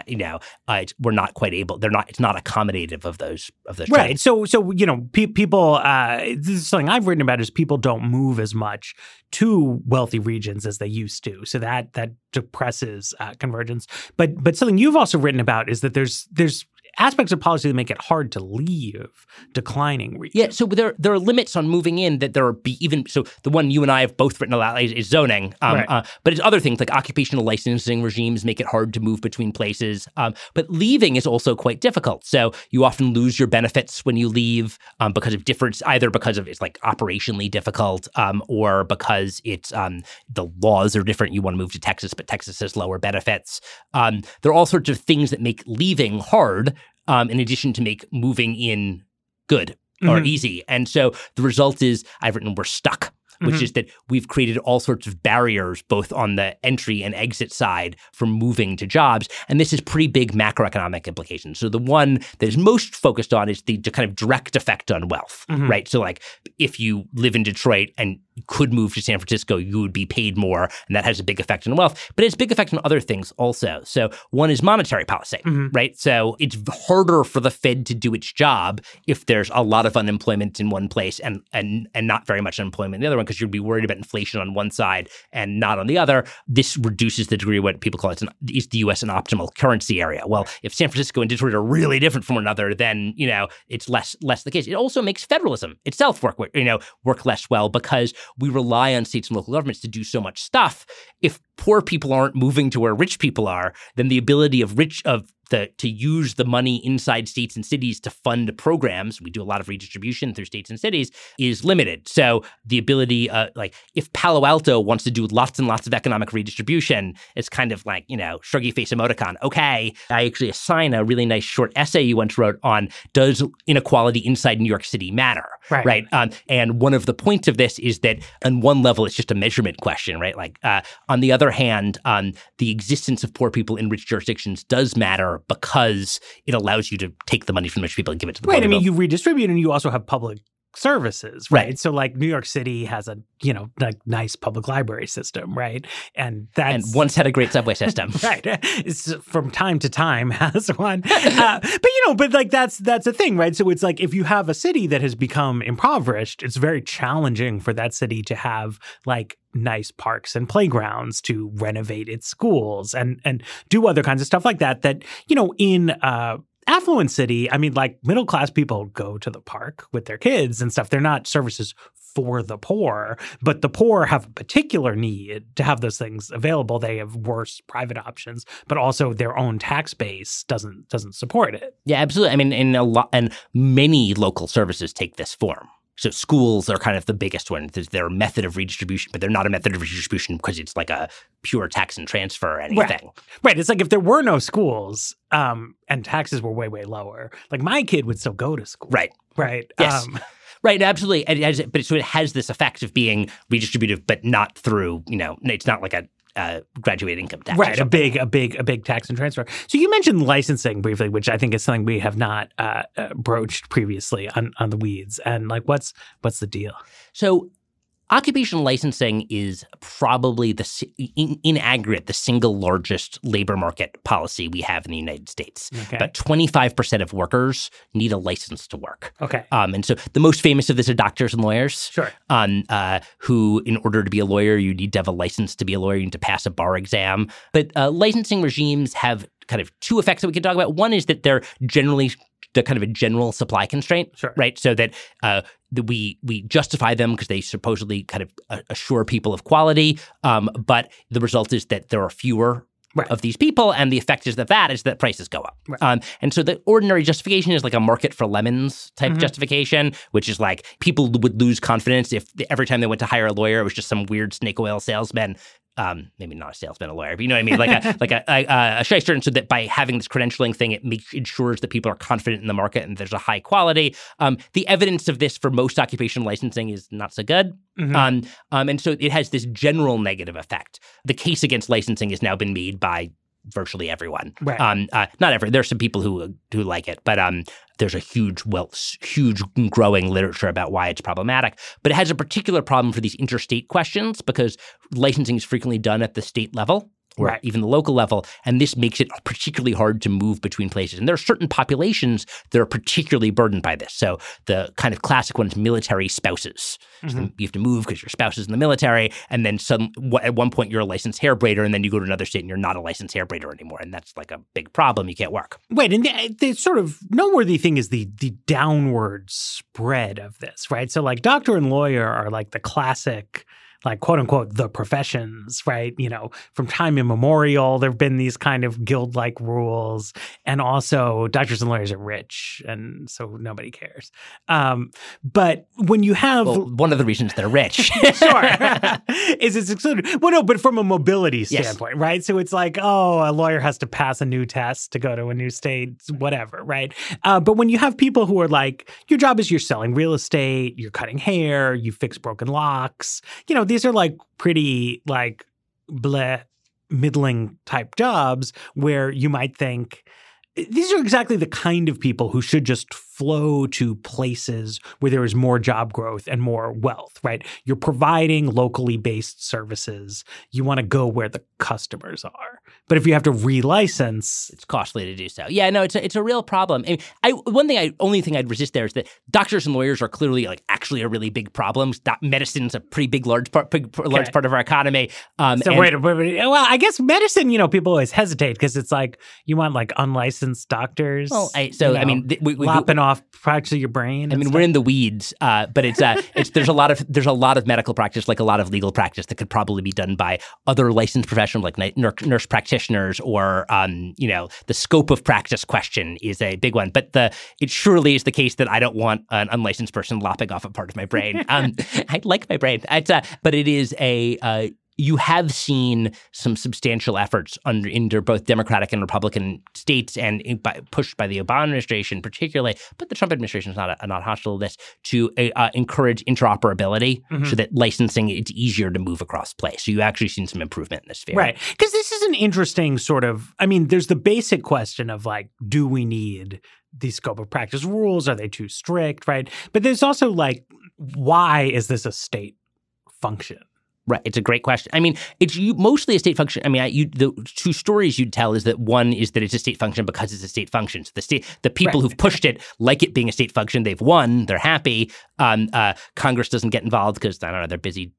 you know, uh, we're not quite able. They're not. It's not accommodative of those of those Right. trends. So, so you know, pe- people. Uh, this is something I've written about: is people don't move as much to wealthy regions as they used to. So that that depresses uh, convergence. But but something you've also written about is that there's there's aspects of policy that make it hard to leave declining regions. Yeah, so there there are limits on moving in that there are be even so the one you and I have both written about is, is zoning, um, Right. uh, but it's other things like occupational licensing regimes make it hard to move between places. Um, but leaving is also quite difficult. So you often lose your benefits when you leave um, because of difference, either because of it's like operationally difficult, um, or because it's um, the laws are different. You want to move to Texas, but Texas has lower benefits. Um, there are all sorts of things that make leaving hard, um, in addition to make moving in good or Mhm. easy. And so the result is I've written we're stuck, which Mhm. is that we've created all sorts of barriers both on the entry and exit side for moving to jobs. And this has pretty big macroeconomic implications. So the one that is most focused on is the d- kind of direct effect on wealth, Mhm. right? So like if you live in Detroit and could move to San Francisco, you would be paid more, and that has a big effect on wealth. But it's a big effect on other things also. So one is monetary policy, Mhm. right? So it's harder for the Fed to do its job if there's a lot of unemployment in one place and and and not very much unemployment in the other one, because you'd be worried about inflation on one side and not on the other. This reduces the degree of what people call it's an, is the U.S. an optimal currency area. Well, if San Francisco and Detroit are really different from one another, then you know it's less less the case. It also makes federalism itself work you know work less well because we rely on states and local governments to do so much stuff. If poor people aren't moving to where rich people are, then the ability of rich of the to use the money inside states and cities to fund programs, we do a lot of redistribution through states and cities, is limited. So the ability, uh, like if Palo Alto wants to do lots and lots of economic redistribution, it's kind of like you know shruggy face emoticon. Okay, I actually assign a really nice short essay you once wrote on does inequality inside New York City matter? Right. right? Um, and one of the points of this is that on one level, it's just a measurement question, right? Like uh, on the other hand, um, the existence of poor people in rich jurisdictions does matter because it allows you to take the money from rich people and give it to the Right. I mean, you redistribute and you also have public services, right? Right. So like New York City has a, you know, like nice public library system, right? And that and once had a great subway system. right it's from time to time has one uh, but you know but like that's that's a thing right so it's like if you have a city that has become impoverished it's very challenging for that city to have like nice parks and playgrounds to renovate its schools and and do other kinds of stuff like that that you know in uh affluent city i mean like middle class people go to the park with their kids and stuff they're not services for the poor but the poor have a particular need to have those things available they have worse private options but also their own tax base doesn't doesn't support it Yeah, absolutely. I mean, in a lot, and many local services take this form. So schools are kind of the biggest one. There's their method of redistribution, but they're not a method of redistribution because it's like a pure tax and transfer or anything. right it's like if there were no schools um and taxes were way way lower like my kid would still go to school Right. right Yes. um, Right, absolutely. And it has, but so it has this effect of being redistributive, but not through, you know, it's not like a uh, graduate income tax. right a big a big a big tax and transfer. So you mentioned licensing briefly which i think is something we have not uh, uh, broached previously on on the weeds. And like what's what's the deal? So occupational licensing is probably the in, in aggregate the single largest labor market policy we have in the United States. okay About 25% of workers need a license to work. okay Um, and so the most famous of this are doctors and lawyers. sure um, uh, who, in order to be a lawyer, you need to have a license to be a lawyer, you need to pass a bar exam. But uh, licensing regimes have kind of two effects that we can talk about. One is that they're generally the kind of a general supply constraint, Sure. right? So that uh, we we justify them because they supposedly kind of uh, assure people of quality, um, but the result is that there are fewer Right. of these people, and the effect is that that is that prices go up. Right. Um, and so the ordinary justification is like a market for lemons type Mhm. justification, which is like people would lose confidence if every time they went to hire a lawyer, it was just some weird snake oil salesman. Um, maybe not a salesman, a lawyer, but you know what I mean, like a like a, a, a shyster. And so that by having this credentialing thing, it makes ensures that people are confident in the market and there's a high quality. Um, the evidence of this for most occupational licensing is not so good. Mhm. Um, um, and so it has this general negative effect. The case against licensing has now been made by virtually everyone. Right. Um, uh, not every. There's some people who who like it, but um, there's a huge, well, huge growing literature about why it's problematic. But it has a particular problem for these interstate questions because licensing is frequently done at the state level. Or Right. even the local level. And this makes it particularly hard to move between places. And there are certain populations that are particularly burdened by this. So the kind of classic one is military spouses. Mm-hmm. you have to move because your spouse is in the military. And then some, at one point, you're a licensed hair braider. And then you go to another state and you're not a licensed hair braider anymore. And that's like a big problem. You can't work. Wait, and the, the sort of noteworthy thing is the the downward spread of this, right? So like doctor and lawyer are like the classic like quote unquote the professions, right? You know, from time immemorial, there've been these kind of guild like rules, and also doctors and lawyers are rich, and so nobody cares. Um, but when you have Well, one of the reasons they're rich. sure. is it's excluded. Well, no, but from a mobility Yes. standpoint, right? So it's like, oh, a lawyer has to pass a new test to go to a new state, whatever, right? Uh, but when you have people who are like, your job is you're selling real estate, you're cutting hair, you fix broken locks, you know, these are like pretty like bleh, middling type jobs where you might think, these are exactly the kind of people who should just flow to places where there is more job growth and more wealth, right? You're providing locally based services. You want to go where the customers are. But if you have to relicense, it's costly to do so. Yeah, no, it's a, it's a real problem. I I one thing I only thing I'd resist there is that doctors and lawyers are clearly like actually a really big problem. Medicine's a pretty big large part big, large Okay. part of our economy. Um, so and- wait, wait, wait, well, I guess medicine, you know, people always hesitate because it's like you want like unlicensed doctors. Well, I, so you I mean, th- we, we, lopping off parts of your brain. I mean, stuff. we're in the weeds, uh, but it's uh, it's there's a lot of there's a lot of medical practice, like a lot of legal practice, that could probably be done by other licensed professionals, like nurse practitioners, or um, you know, the scope of practice question is a big one. But the it surely is the case that I don't want an unlicensed person lopping off a part of my brain. Um, I like my brain, it's uh, but it is a uh, you have seen some substantial efforts under, under both Democratic and Republican states, and by, pushed by the Obama administration, particularly. But the Trump administration is not a, not hostile to this to uh, encourage interoperability, Mhm. so that licensing it's easier to move across place. So you actually seen some improvement in this sphere, Right. Because this is an interesting sort of, I mean, there's the basic question of like, do we need these scope of practice rules? Are they too strict? Right. But there's also like, why is this a state function? Right, it's a great question. I mean, it's you, mostly a state function. I mean, I, you, the two stories you'd tell is that one is that it's a state function because it's a state function. So the state, the people Right. who've pushed it like it being a state function. They've won. They're happy. Um, uh, Congress doesn't get involved because I don't know. They're busy.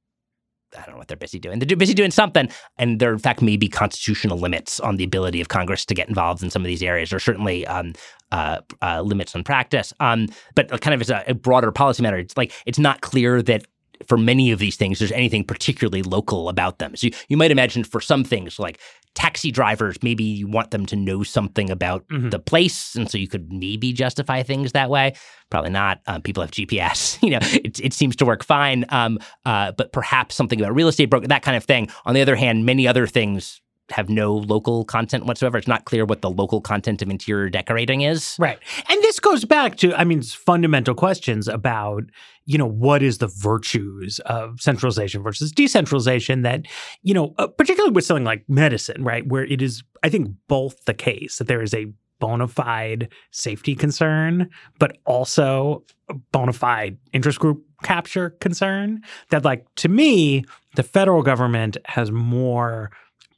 I don't know what they're busy doing. They're busy doing something, and there, in fact, may be constitutional limits on the ability of Congress to get involved in some of these areas, or certainly um, uh, uh, limits on practice. Um, but kind of as a, a broader policy matter, it's like it's not clear that for many of these things, there's anything particularly local about them. So you, you might imagine for some things like taxi drivers, maybe you want them to know something about Mhm. the place, and so you could maybe justify things that way. Probably not. Um, people have GPS. You know, it, it seems to work fine. Um, uh, but perhaps something about real estate broker, that kind of thing. On the other hand, many other things have no local content whatsoever. It's not clear what the local content of interior decorating is. Right. And this goes back to, I mean, fundamental questions about, you know, what is the virtues of centralization versus decentralization that, you know, uh, particularly with something like medicine, right, where it is, I think, both the case that there is a bona fide safety concern, but also bona fide interest group capture concern. That, like, to me, the federal government has more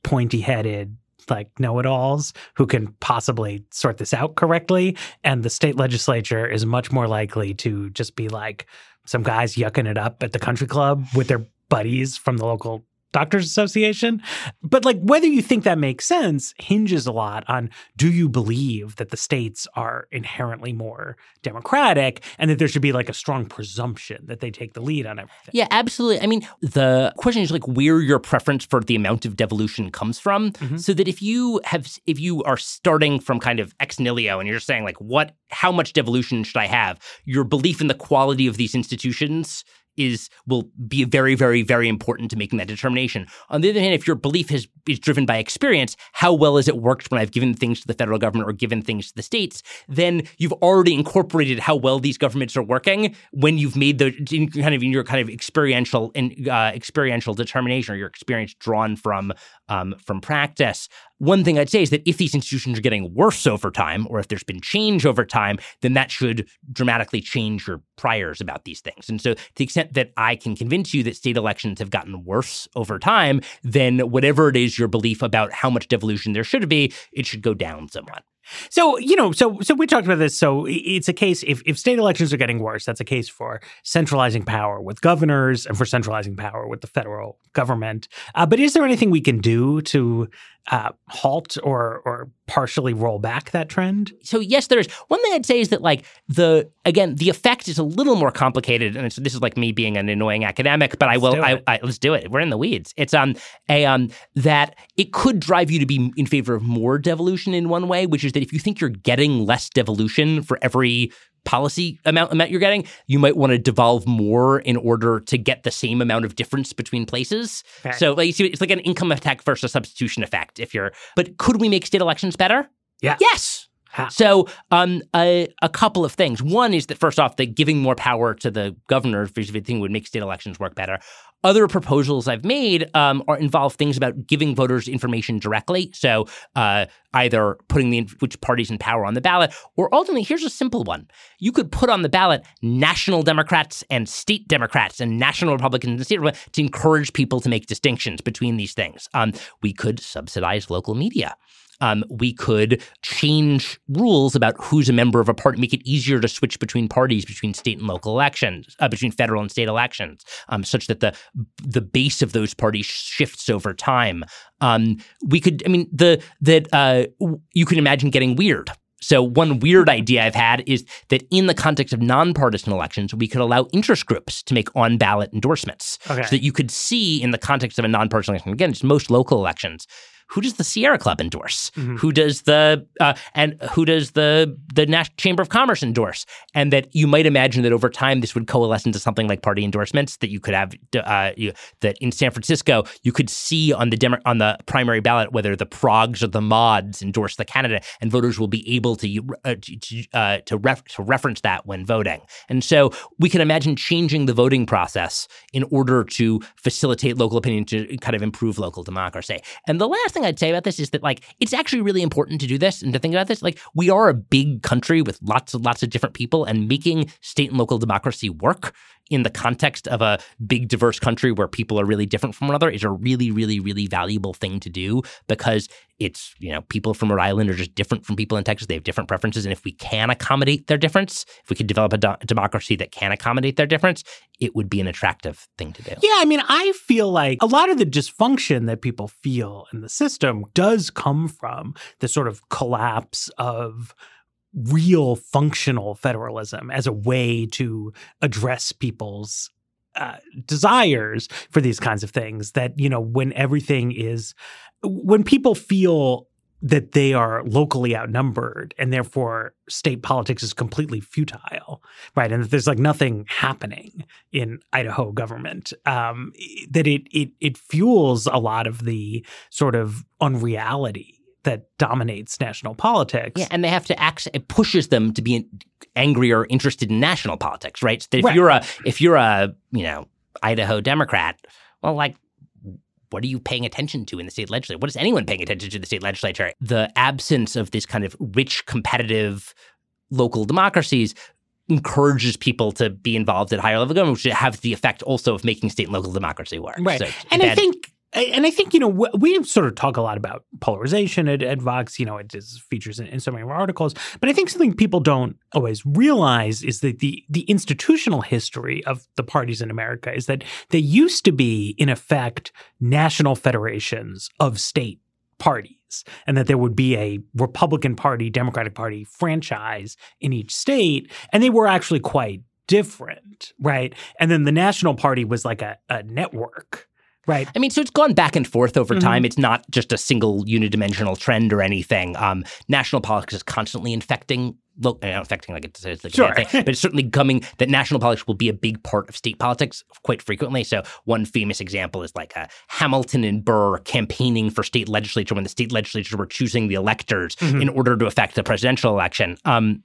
pointy headed like know-it-alls who can possibly sort this out correctly. And the state legislature is much more likely to just be like some guys yucking it up at the country club with their buddies from the local doctors association but like whether you think that makes sense hinges a lot on do you believe that the states are inherently more democratic and that there should be like a strong presumption that they take the lead on everything Yeah, absolutely. I mean, the question is like where your preference for the amount of devolution comes from. Mhm. So that if you have, if you are starting from kind of ex nihilo and you're just saying like, what, how much devolution should I have? Your belief in the quality of these institutions is will be very, very, very important to making that determination. On the other hand, if your belief has, is driven by experience, how well has it worked when I've given things to the federal government or given things to the states? Then you've already incorporated how well these governments are working when you've made the in kind of in your kind of experiential and uh, experiential determination or your experience drawn from um, from practice. One thing I'd say is that if these institutions are getting worse over time, or if there's been change over time, then that should dramatically change your priors about these things. And so, to the extent that I can convince you that state elections have gotten worse over time, then whatever it is your belief about how much devolution there should be, it should go down somewhat. So, you know, so so we talked about this. So it's a case if, if state elections are getting worse, that's a case for centralizing power with governors and for centralizing power with the federal government. Uh, but is there anything we can do to uh, halt or or partially roll back that trend? So yes, there is. One thing I'd say is that like the again the effect is a little more complicated, and this is like me being an annoying academic, but I will. I, I, let's do it. We're in the weeds. It's um a um that it could drive you to be in favor of more devolution in one way, which is that if you think you're getting less devolution for every policy amount, amount you're getting, you might want to devolve more in order to get the same amount of difference between places. So like, you see, it's like an income attack versus substitution effect. If you're, but could we make state elections better? Yeah. Yes. So, um, a, a, couple of things. One is that first off, that giving more power to the governor thing would make state elections work better. Other proposals I've made um, are involve things about giving voters information directly. So, uh, either putting the which parties in power on the ballot, or ultimately, here's a simple one: you could put on the ballot national Democrats and state Democrats and national Republicans and state Republicans to encourage people to make distinctions between these things. Um, we could subsidize local media um, we could change rules about who's a member of a party, make it easier to switch between parties, between state and local elections, uh, between federal and state elections, um, such that the the base of those parties shifts over time. Um, we could, I mean, the that uh, you can imagine getting weird. So one weird idea I've had is that in the context of nonpartisan elections, we could allow interest groups to make on-ballot endorsements, okay. so that you could see in the context of a nonpartisan election, again, it's most local elections, who does the Sierra Club endorse? Mm-hmm. Who does the uh, and who does the the National Chamber of Commerce endorse? And that you might imagine that over time this would coalesce into something like party endorsements that you could have uh, you, that in San Francisco you could see on the Demo- on the primary ballot whether the Progs or the Mods endorse the candidate, and voters will be able to uh, to uh, to, ref- to reference that when voting. And so we can imagine changing the voting process in order to facilitate local opinion to kind of improve local democracy. And the last thing I'd say about this is that like it's actually really important to do this and to think about this. Like we are a big country with lots and lots of different people, and making state and local democracy work in the context of a big diverse country where people are really different from one another is a really really really valuable thing to do because it's you know people from Rhode Island are just different from people in Texas. They have different preferences. And if we can accommodate their difference if we could develop a do- democracy that can accommodate their difference it would be an attractive thing to do. Yeah i mean i feel like a lot of the dysfunction that people feel in the system does come from the sort of collapse of real functional federalism as a way to address people's uh, desires for these kinds of things that you know when everything is when people feel that they are locally outnumbered and therefore state politics is completely futile right and that there's like nothing happening in idaho government um, that it it it fuels a lot of the sort of unreality that dominates national politics. Yeah, and they have to act. It pushes them to be angry or interested in national politics, right? So if right. you're a if you're a you know Idaho Democrat, well, like what are you paying attention to in the state legislature? What is anyone paying attention to in the state legislature? The absence of this kind of rich, competitive local democracies encourages people to be involved at higher level government, which has the effect also of making state and local democracy work. Right. So and bad, I think and I think you know we sort of talk a lot about polarization at, at Vox. You know, it is features in, in, so many of our articles. But I think something people don't always realize is that the the institutional history of the parties in America is that they used to be, in effect, national federations of state parties, and that there would be a Republican Party, Democratic Party franchise in each state, and they were actually quite different, right? And then the National Party was like a, a network Right. I mean, so it's gone back and forth over mm-hmm. time. It's not just a single unidimensional trend or anything. Um, national politics is constantly infecting look, uh, affecting like it's, it's like sure. thing, but it's certainly coming that national politics will be a big part of state politics quite frequently. So one famous example is like uh, Hamilton and Burr campaigning for state legislature when the state legislatures were choosing the electors mm-hmm. in order to affect the presidential election. Um,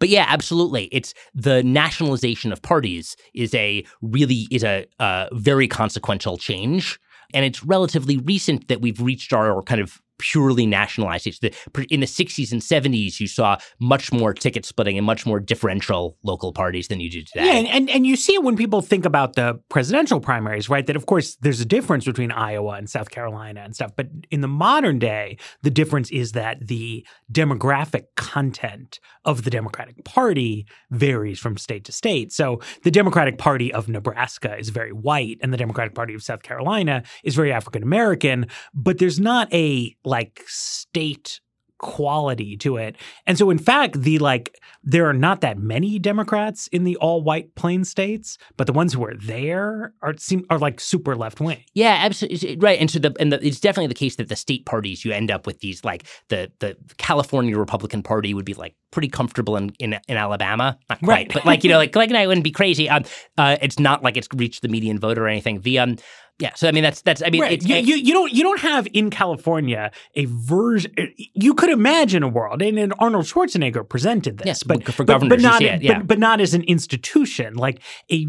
but yeah, absolutely. It's the nationalization of parties is a really is a uh, very consequential change, and it's relatively recent that we've reached our kind of purely nationalized states. In the 60s and 70s, you saw much more ticket splitting and much more differential local parties than you do today. Yeah, and, and, and you see it when people think about the presidential primaries, right? That, of course, there's a difference between Iowa and South Carolina and stuff. But in the modern day, the difference is that the demographic content of the Democratic Party varies from state to state. So the Democratic Party of Nebraska is very white, and the Democratic Party of South Carolina is very African American, but there's not a like state quality to it. And so in fact, the like there are not that many Democrats in the all white plain states, but the ones who are there are seem are like super left wing. Yeah, absolutely right. And so the and the, it's definitely the case that the state parties you end up with these like the the California Republican Party would be like pretty comfortable in in, in Alabama, not quite, Right. but like you know like like I wouldn't be crazy. Um, uh, it's not like it's reached the median voter or anything. The um. Yeah, so I mean that's that's I mean Right. it's, You, you, you don't you don't have in California a version. You could imagine a world, and, and Arnold Schwarzenegger presented this, Yes, but for but- governors, but you not it, yeah. but, but not as an institution, like a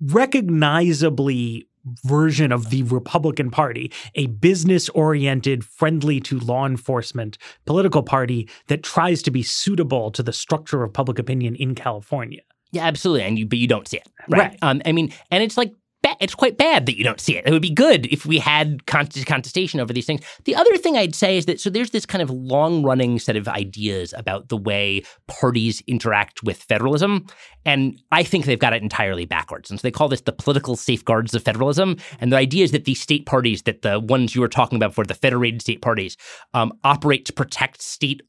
recognizably version of the Republican Party, a business oriented, friendly to law enforcement political party that tries to be suitable to the structure of public opinion in California. Yeah, absolutely. And you, but you don't see it, right? Right. Um, I mean, and it's like it's quite bad that you don't see it. It would be good if we had con- contestation over these things. The other thing I'd say is that so there's this kind of long-running set of ideas about the way parties interact with federalism, and I think they've got it entirely backwards. And so they call this the political safeguards of federalism. And the idea is that these state parties, that the ones you were talking about before, the federated state parties, um, operate to protect state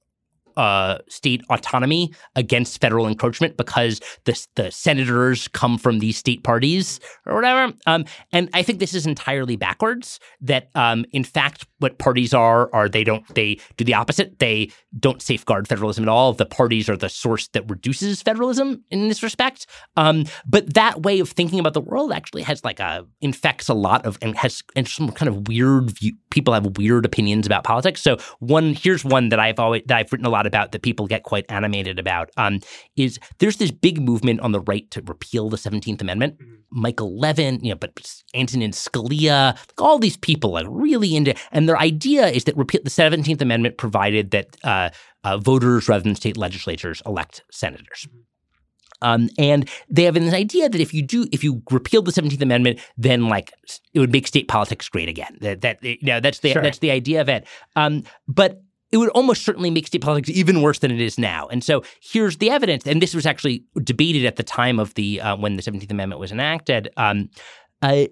uh, state autonomy against federal encroachment because the the senators come from these state parties or whatever. Um, and I think this is entirely backwards. That um, in fact, what parties are are they don't they do the opposite. They don't safeguard federalism at all. The parties are the source that reduces federalism in this respect. Um, but that way of thinking about the world actually has like a infects a lot of and has and some kind of weird view. People have weird opinions about politics. So one here's one that I've always that I've written a lot about that people get quite animated about. Um, is there's this big movement on the right to repeal the Seventeenth Amendment. Michael Levin, you know, but Antonin Scalia, like all these people like really into, and their idea is that repeal the Seventeenth Amendment provided that uh, uh, voters rather than state legislatures elect senators. Um, and they have this idea that if you do, if you repeal the Seventeenth Amendment, then like it would make state politics great again. That that you know that's the Sure. that's the idea of it. Um, but it would almost certainly make state politics even worse than it is now. And so here's the evidence. And this was actually debated at the time of the uh, when the Seventeenth Amendment was enacted. Um, uh,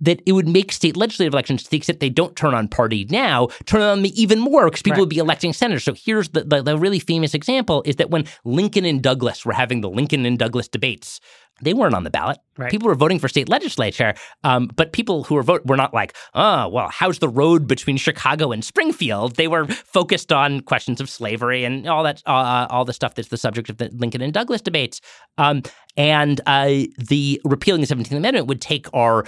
that it would make state legislative elections, to the extent they don't turn on party now, turn on them even more because people Right. would be electing senators. So here's the, the the really famous example is that when Lincoln and Douglas were having the Lincoln and Douglas debates, they weren't on the ballot. Right. People were voting for state legislature, um, but people who were vote were not like, oh, well, how's the road between Chicago and Springfield? They were focused on questions of slavery and all that, uh, all the stuff that's the subject of the Lincoln and Douglas debates. Um, and uh, the repealing the Seventeenth Amendment would take our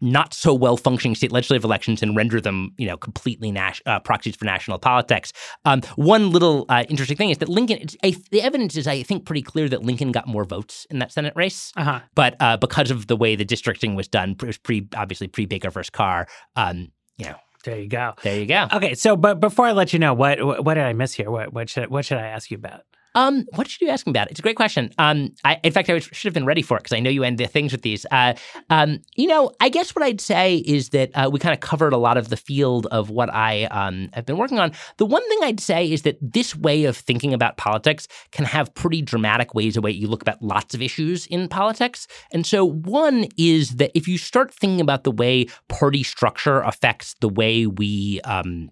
not so well functioning state legislative elections and render them, you know, completely nas- uh, proxies for national politics. Um, one little uh, interesting thing is that Lincoln, it's, I, the evidence is, I think, pretty clear that Lincoln got more votes in that Senate race. Uh huh. But uh, because of the way the districting was done, it was pre obviously pre Baker versus Carr. Um, you know, There you go. there you go. Okay, so but before I let you know, what what, what did I miss here? What what should what should I ask you about? Um, what should you ask me about? It's a great question. Um, I, in fact, I was- should have been ready for it because I know you end the things with these. Uh, um, you know, I guess what I'd say is that uh, we kind of covered a lot of the field of what I um, have been working on. The one thing I'd say is that this way of thinking about politics can have pretty dramatic ways the way you look about lots of issues in politics. And so, one is that if you start thinking about the way party structure affects the way we um,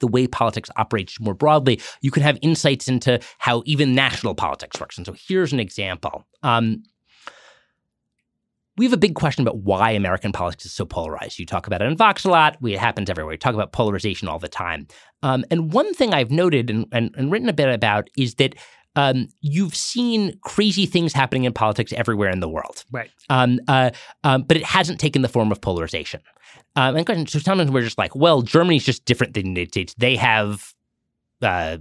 the way politics operates more broadly, you can have insights into how even national politics works. And so here's an example. Um, we have a big question about why American politics is so polarized. You talk about it in Vox a lot. We, it happens everywhere. We talk about polarization all the time. Um, and one thing I've noted and, and, and written a bit about is that um, you've seen crazy things happening in politics everywhere in the world. Right. Um, uh, um, but it hasn't taken the form of polarization. Um, and so sometimes we're just like, well, Germany's just different than the United States. They have, uh,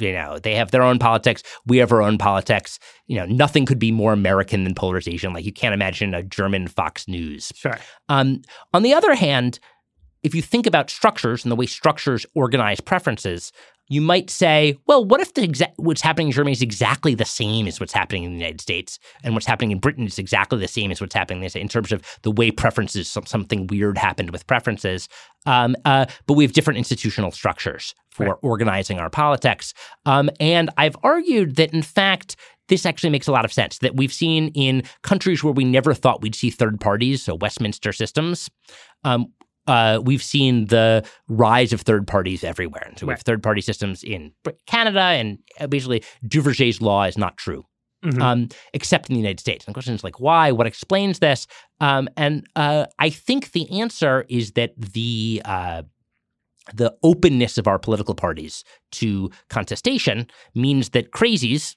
you know, they have their own politics. We have our own politics. You know, nothing could be more American than polarization. Like you can't imagine a German Fox News. Sure. Um, on the other hand, if you think about structures and the way structures organize preferences, you might say, well, what if the exa- what's happening in Germany is exactly the same as what's happening in the United States, and what's happening in Britain is exactly the same as what's happening in, in terms of the way preferences, some, something weird happened with preferences. Um, uh, but we have different institutional structures for Right. organizing our politics. Um, and I've argued that, in fact, this actually makes a lot of sense that we've seen in countries where we never thought we'd see third parties, so Westminster systems. Um, uh, we've seen the rise of third parties everywhere. And so we have third party systems in Canada, and uh, basically Duverger's law is not true. Mhm. Um, except in the United States. And the question is like, why? What explains this? Um, and uh, I think the answer is that the uh, the openness of our political parties to contestation means that crazies.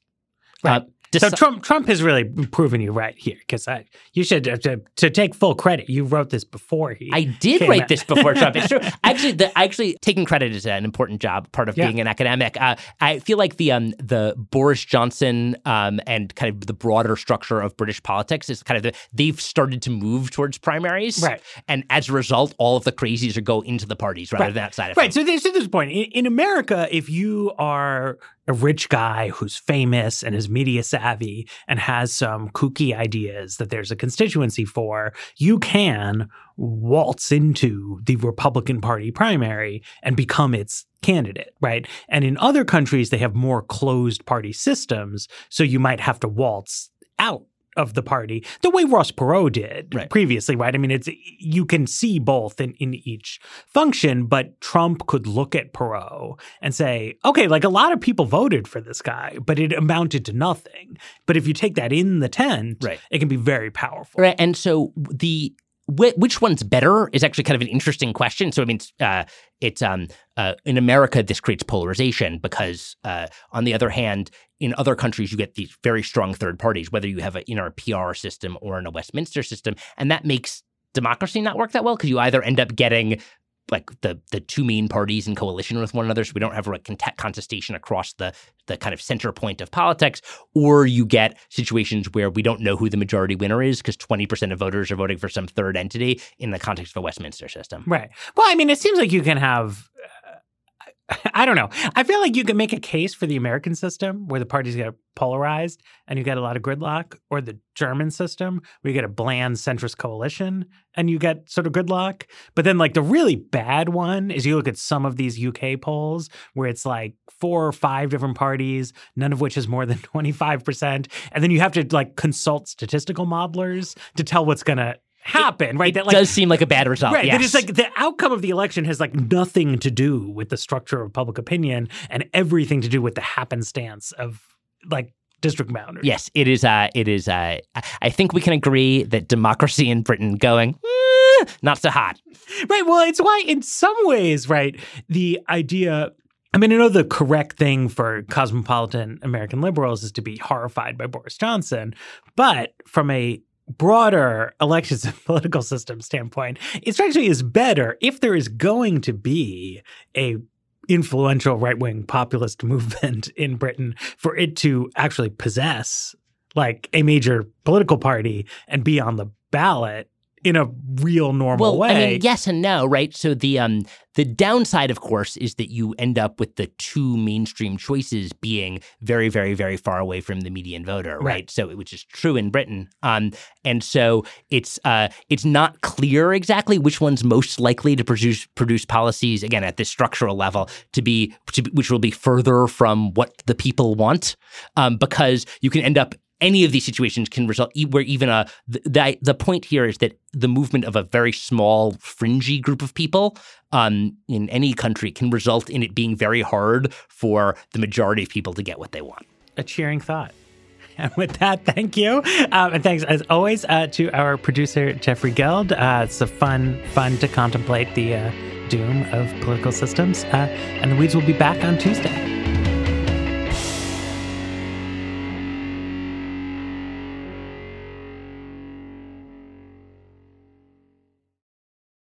Right. Uh, So Trump Trump has really proven you right here because I you should uh, to, to take full credit. You wrote this before he. I did write out. this before Trump. It's true. Actually, the, actually, taking credit is an important job, part of Yeah. being an academic. Uh, I feel like the um, the Boris Johnson um, and kind of the broader structure of British politics is kind of the, they've started to move towards primaries, Right. And as a result, all of the crazies are go into the parties rather Right. than outside of Right. them. So there's to this point in, in America, if you are a rich guy who's famous and is media savvy and has some kooky ideas that there's a constituency for, you can waltz into the Republican Party primary and become its candidate, right? And in other countries, they have more closed party systems, so you might have to waltz out of the party the way Ross Perot did Right. previously, right? I mean, it's you can see both in, in each function, but Trump could look at Perot and say, okay, like a lot of people voted for this guy, but it amounted to nothing. But if you take that in the tent, Right. it can be very powerful. Right. And so the wh- which one's better is actually kind of an interesting question. So I mean, uh, it's um uh, in America this creates polarization because uh, on the other hand, in other countries you get these very strong third parties, whether you have a in a PR system or in a Westminster system, and that makes democracy not work that well because you either end up getting like the the two main parties in coalition with one another, so we don't have a cont- contestation across the the kind of center point of politics, or you get situations where we don't know who the majority winner is because twenty percent of voters are voting for some third entity in the context of a Westminster system. Right. Well, I mean, it seems like you can have. Uh, I don't know. I feel like you can make a case for the American system where the parties get polarized and you get a lot of gridlock, or the German system where you get a bland centrist coalition and you get sort of gridlock. But then, like, the really bad one is you look at some of these UK polls where it's like four or five different parties, none of which is more than 25%. And then you have to like consult statistical modelers to tell what's going to happen, right? It does seem like a bad result. Right. Yes. That is like the outcome of the election has like nothing to do with the structure of public opinion and everything to do with the happenstance of like district boundaries. Yes, it is. Uh, it is. Uh, I- I think we can agree that democracy in Britain going "Eh, not so hot. Right. Well, it's why in some ways, right, the idea I mean, I know the correct thing for cosmopolitan American liberals is to be horrified by Boris Johnson, but from a broader elections and political system standpoint, it strikes me as better if there is going to be a influential right-wing populist movement in Britain for it to actually possess like a major political party and be on the ballot in a real normal well, way. I mean, yes and no, right? So the um the downside, of course, is that you end up with the two mainstream choices being very, very, very far away from the median voter, right? Right. So which is true in Britain. Um, and so it's uh it's not clear exactly which one's most likely to produce produce policies again at this structural level to be, to be which will be further from what the people want, um, because you can end up any of these situations can result where even a the, the the point here is that the movement of a very small fringy group of people um, in any country can result in it being very hard for the majority of people to get what they want. a cheering thought. And with that, thank you. Um, and thanks, as always, uh, to our producer, Jeffrey Geld. Uh, it's a fun, fun to contemplate the uh, doom of political systems. Uh, and the Weeds will be back on Tuesday.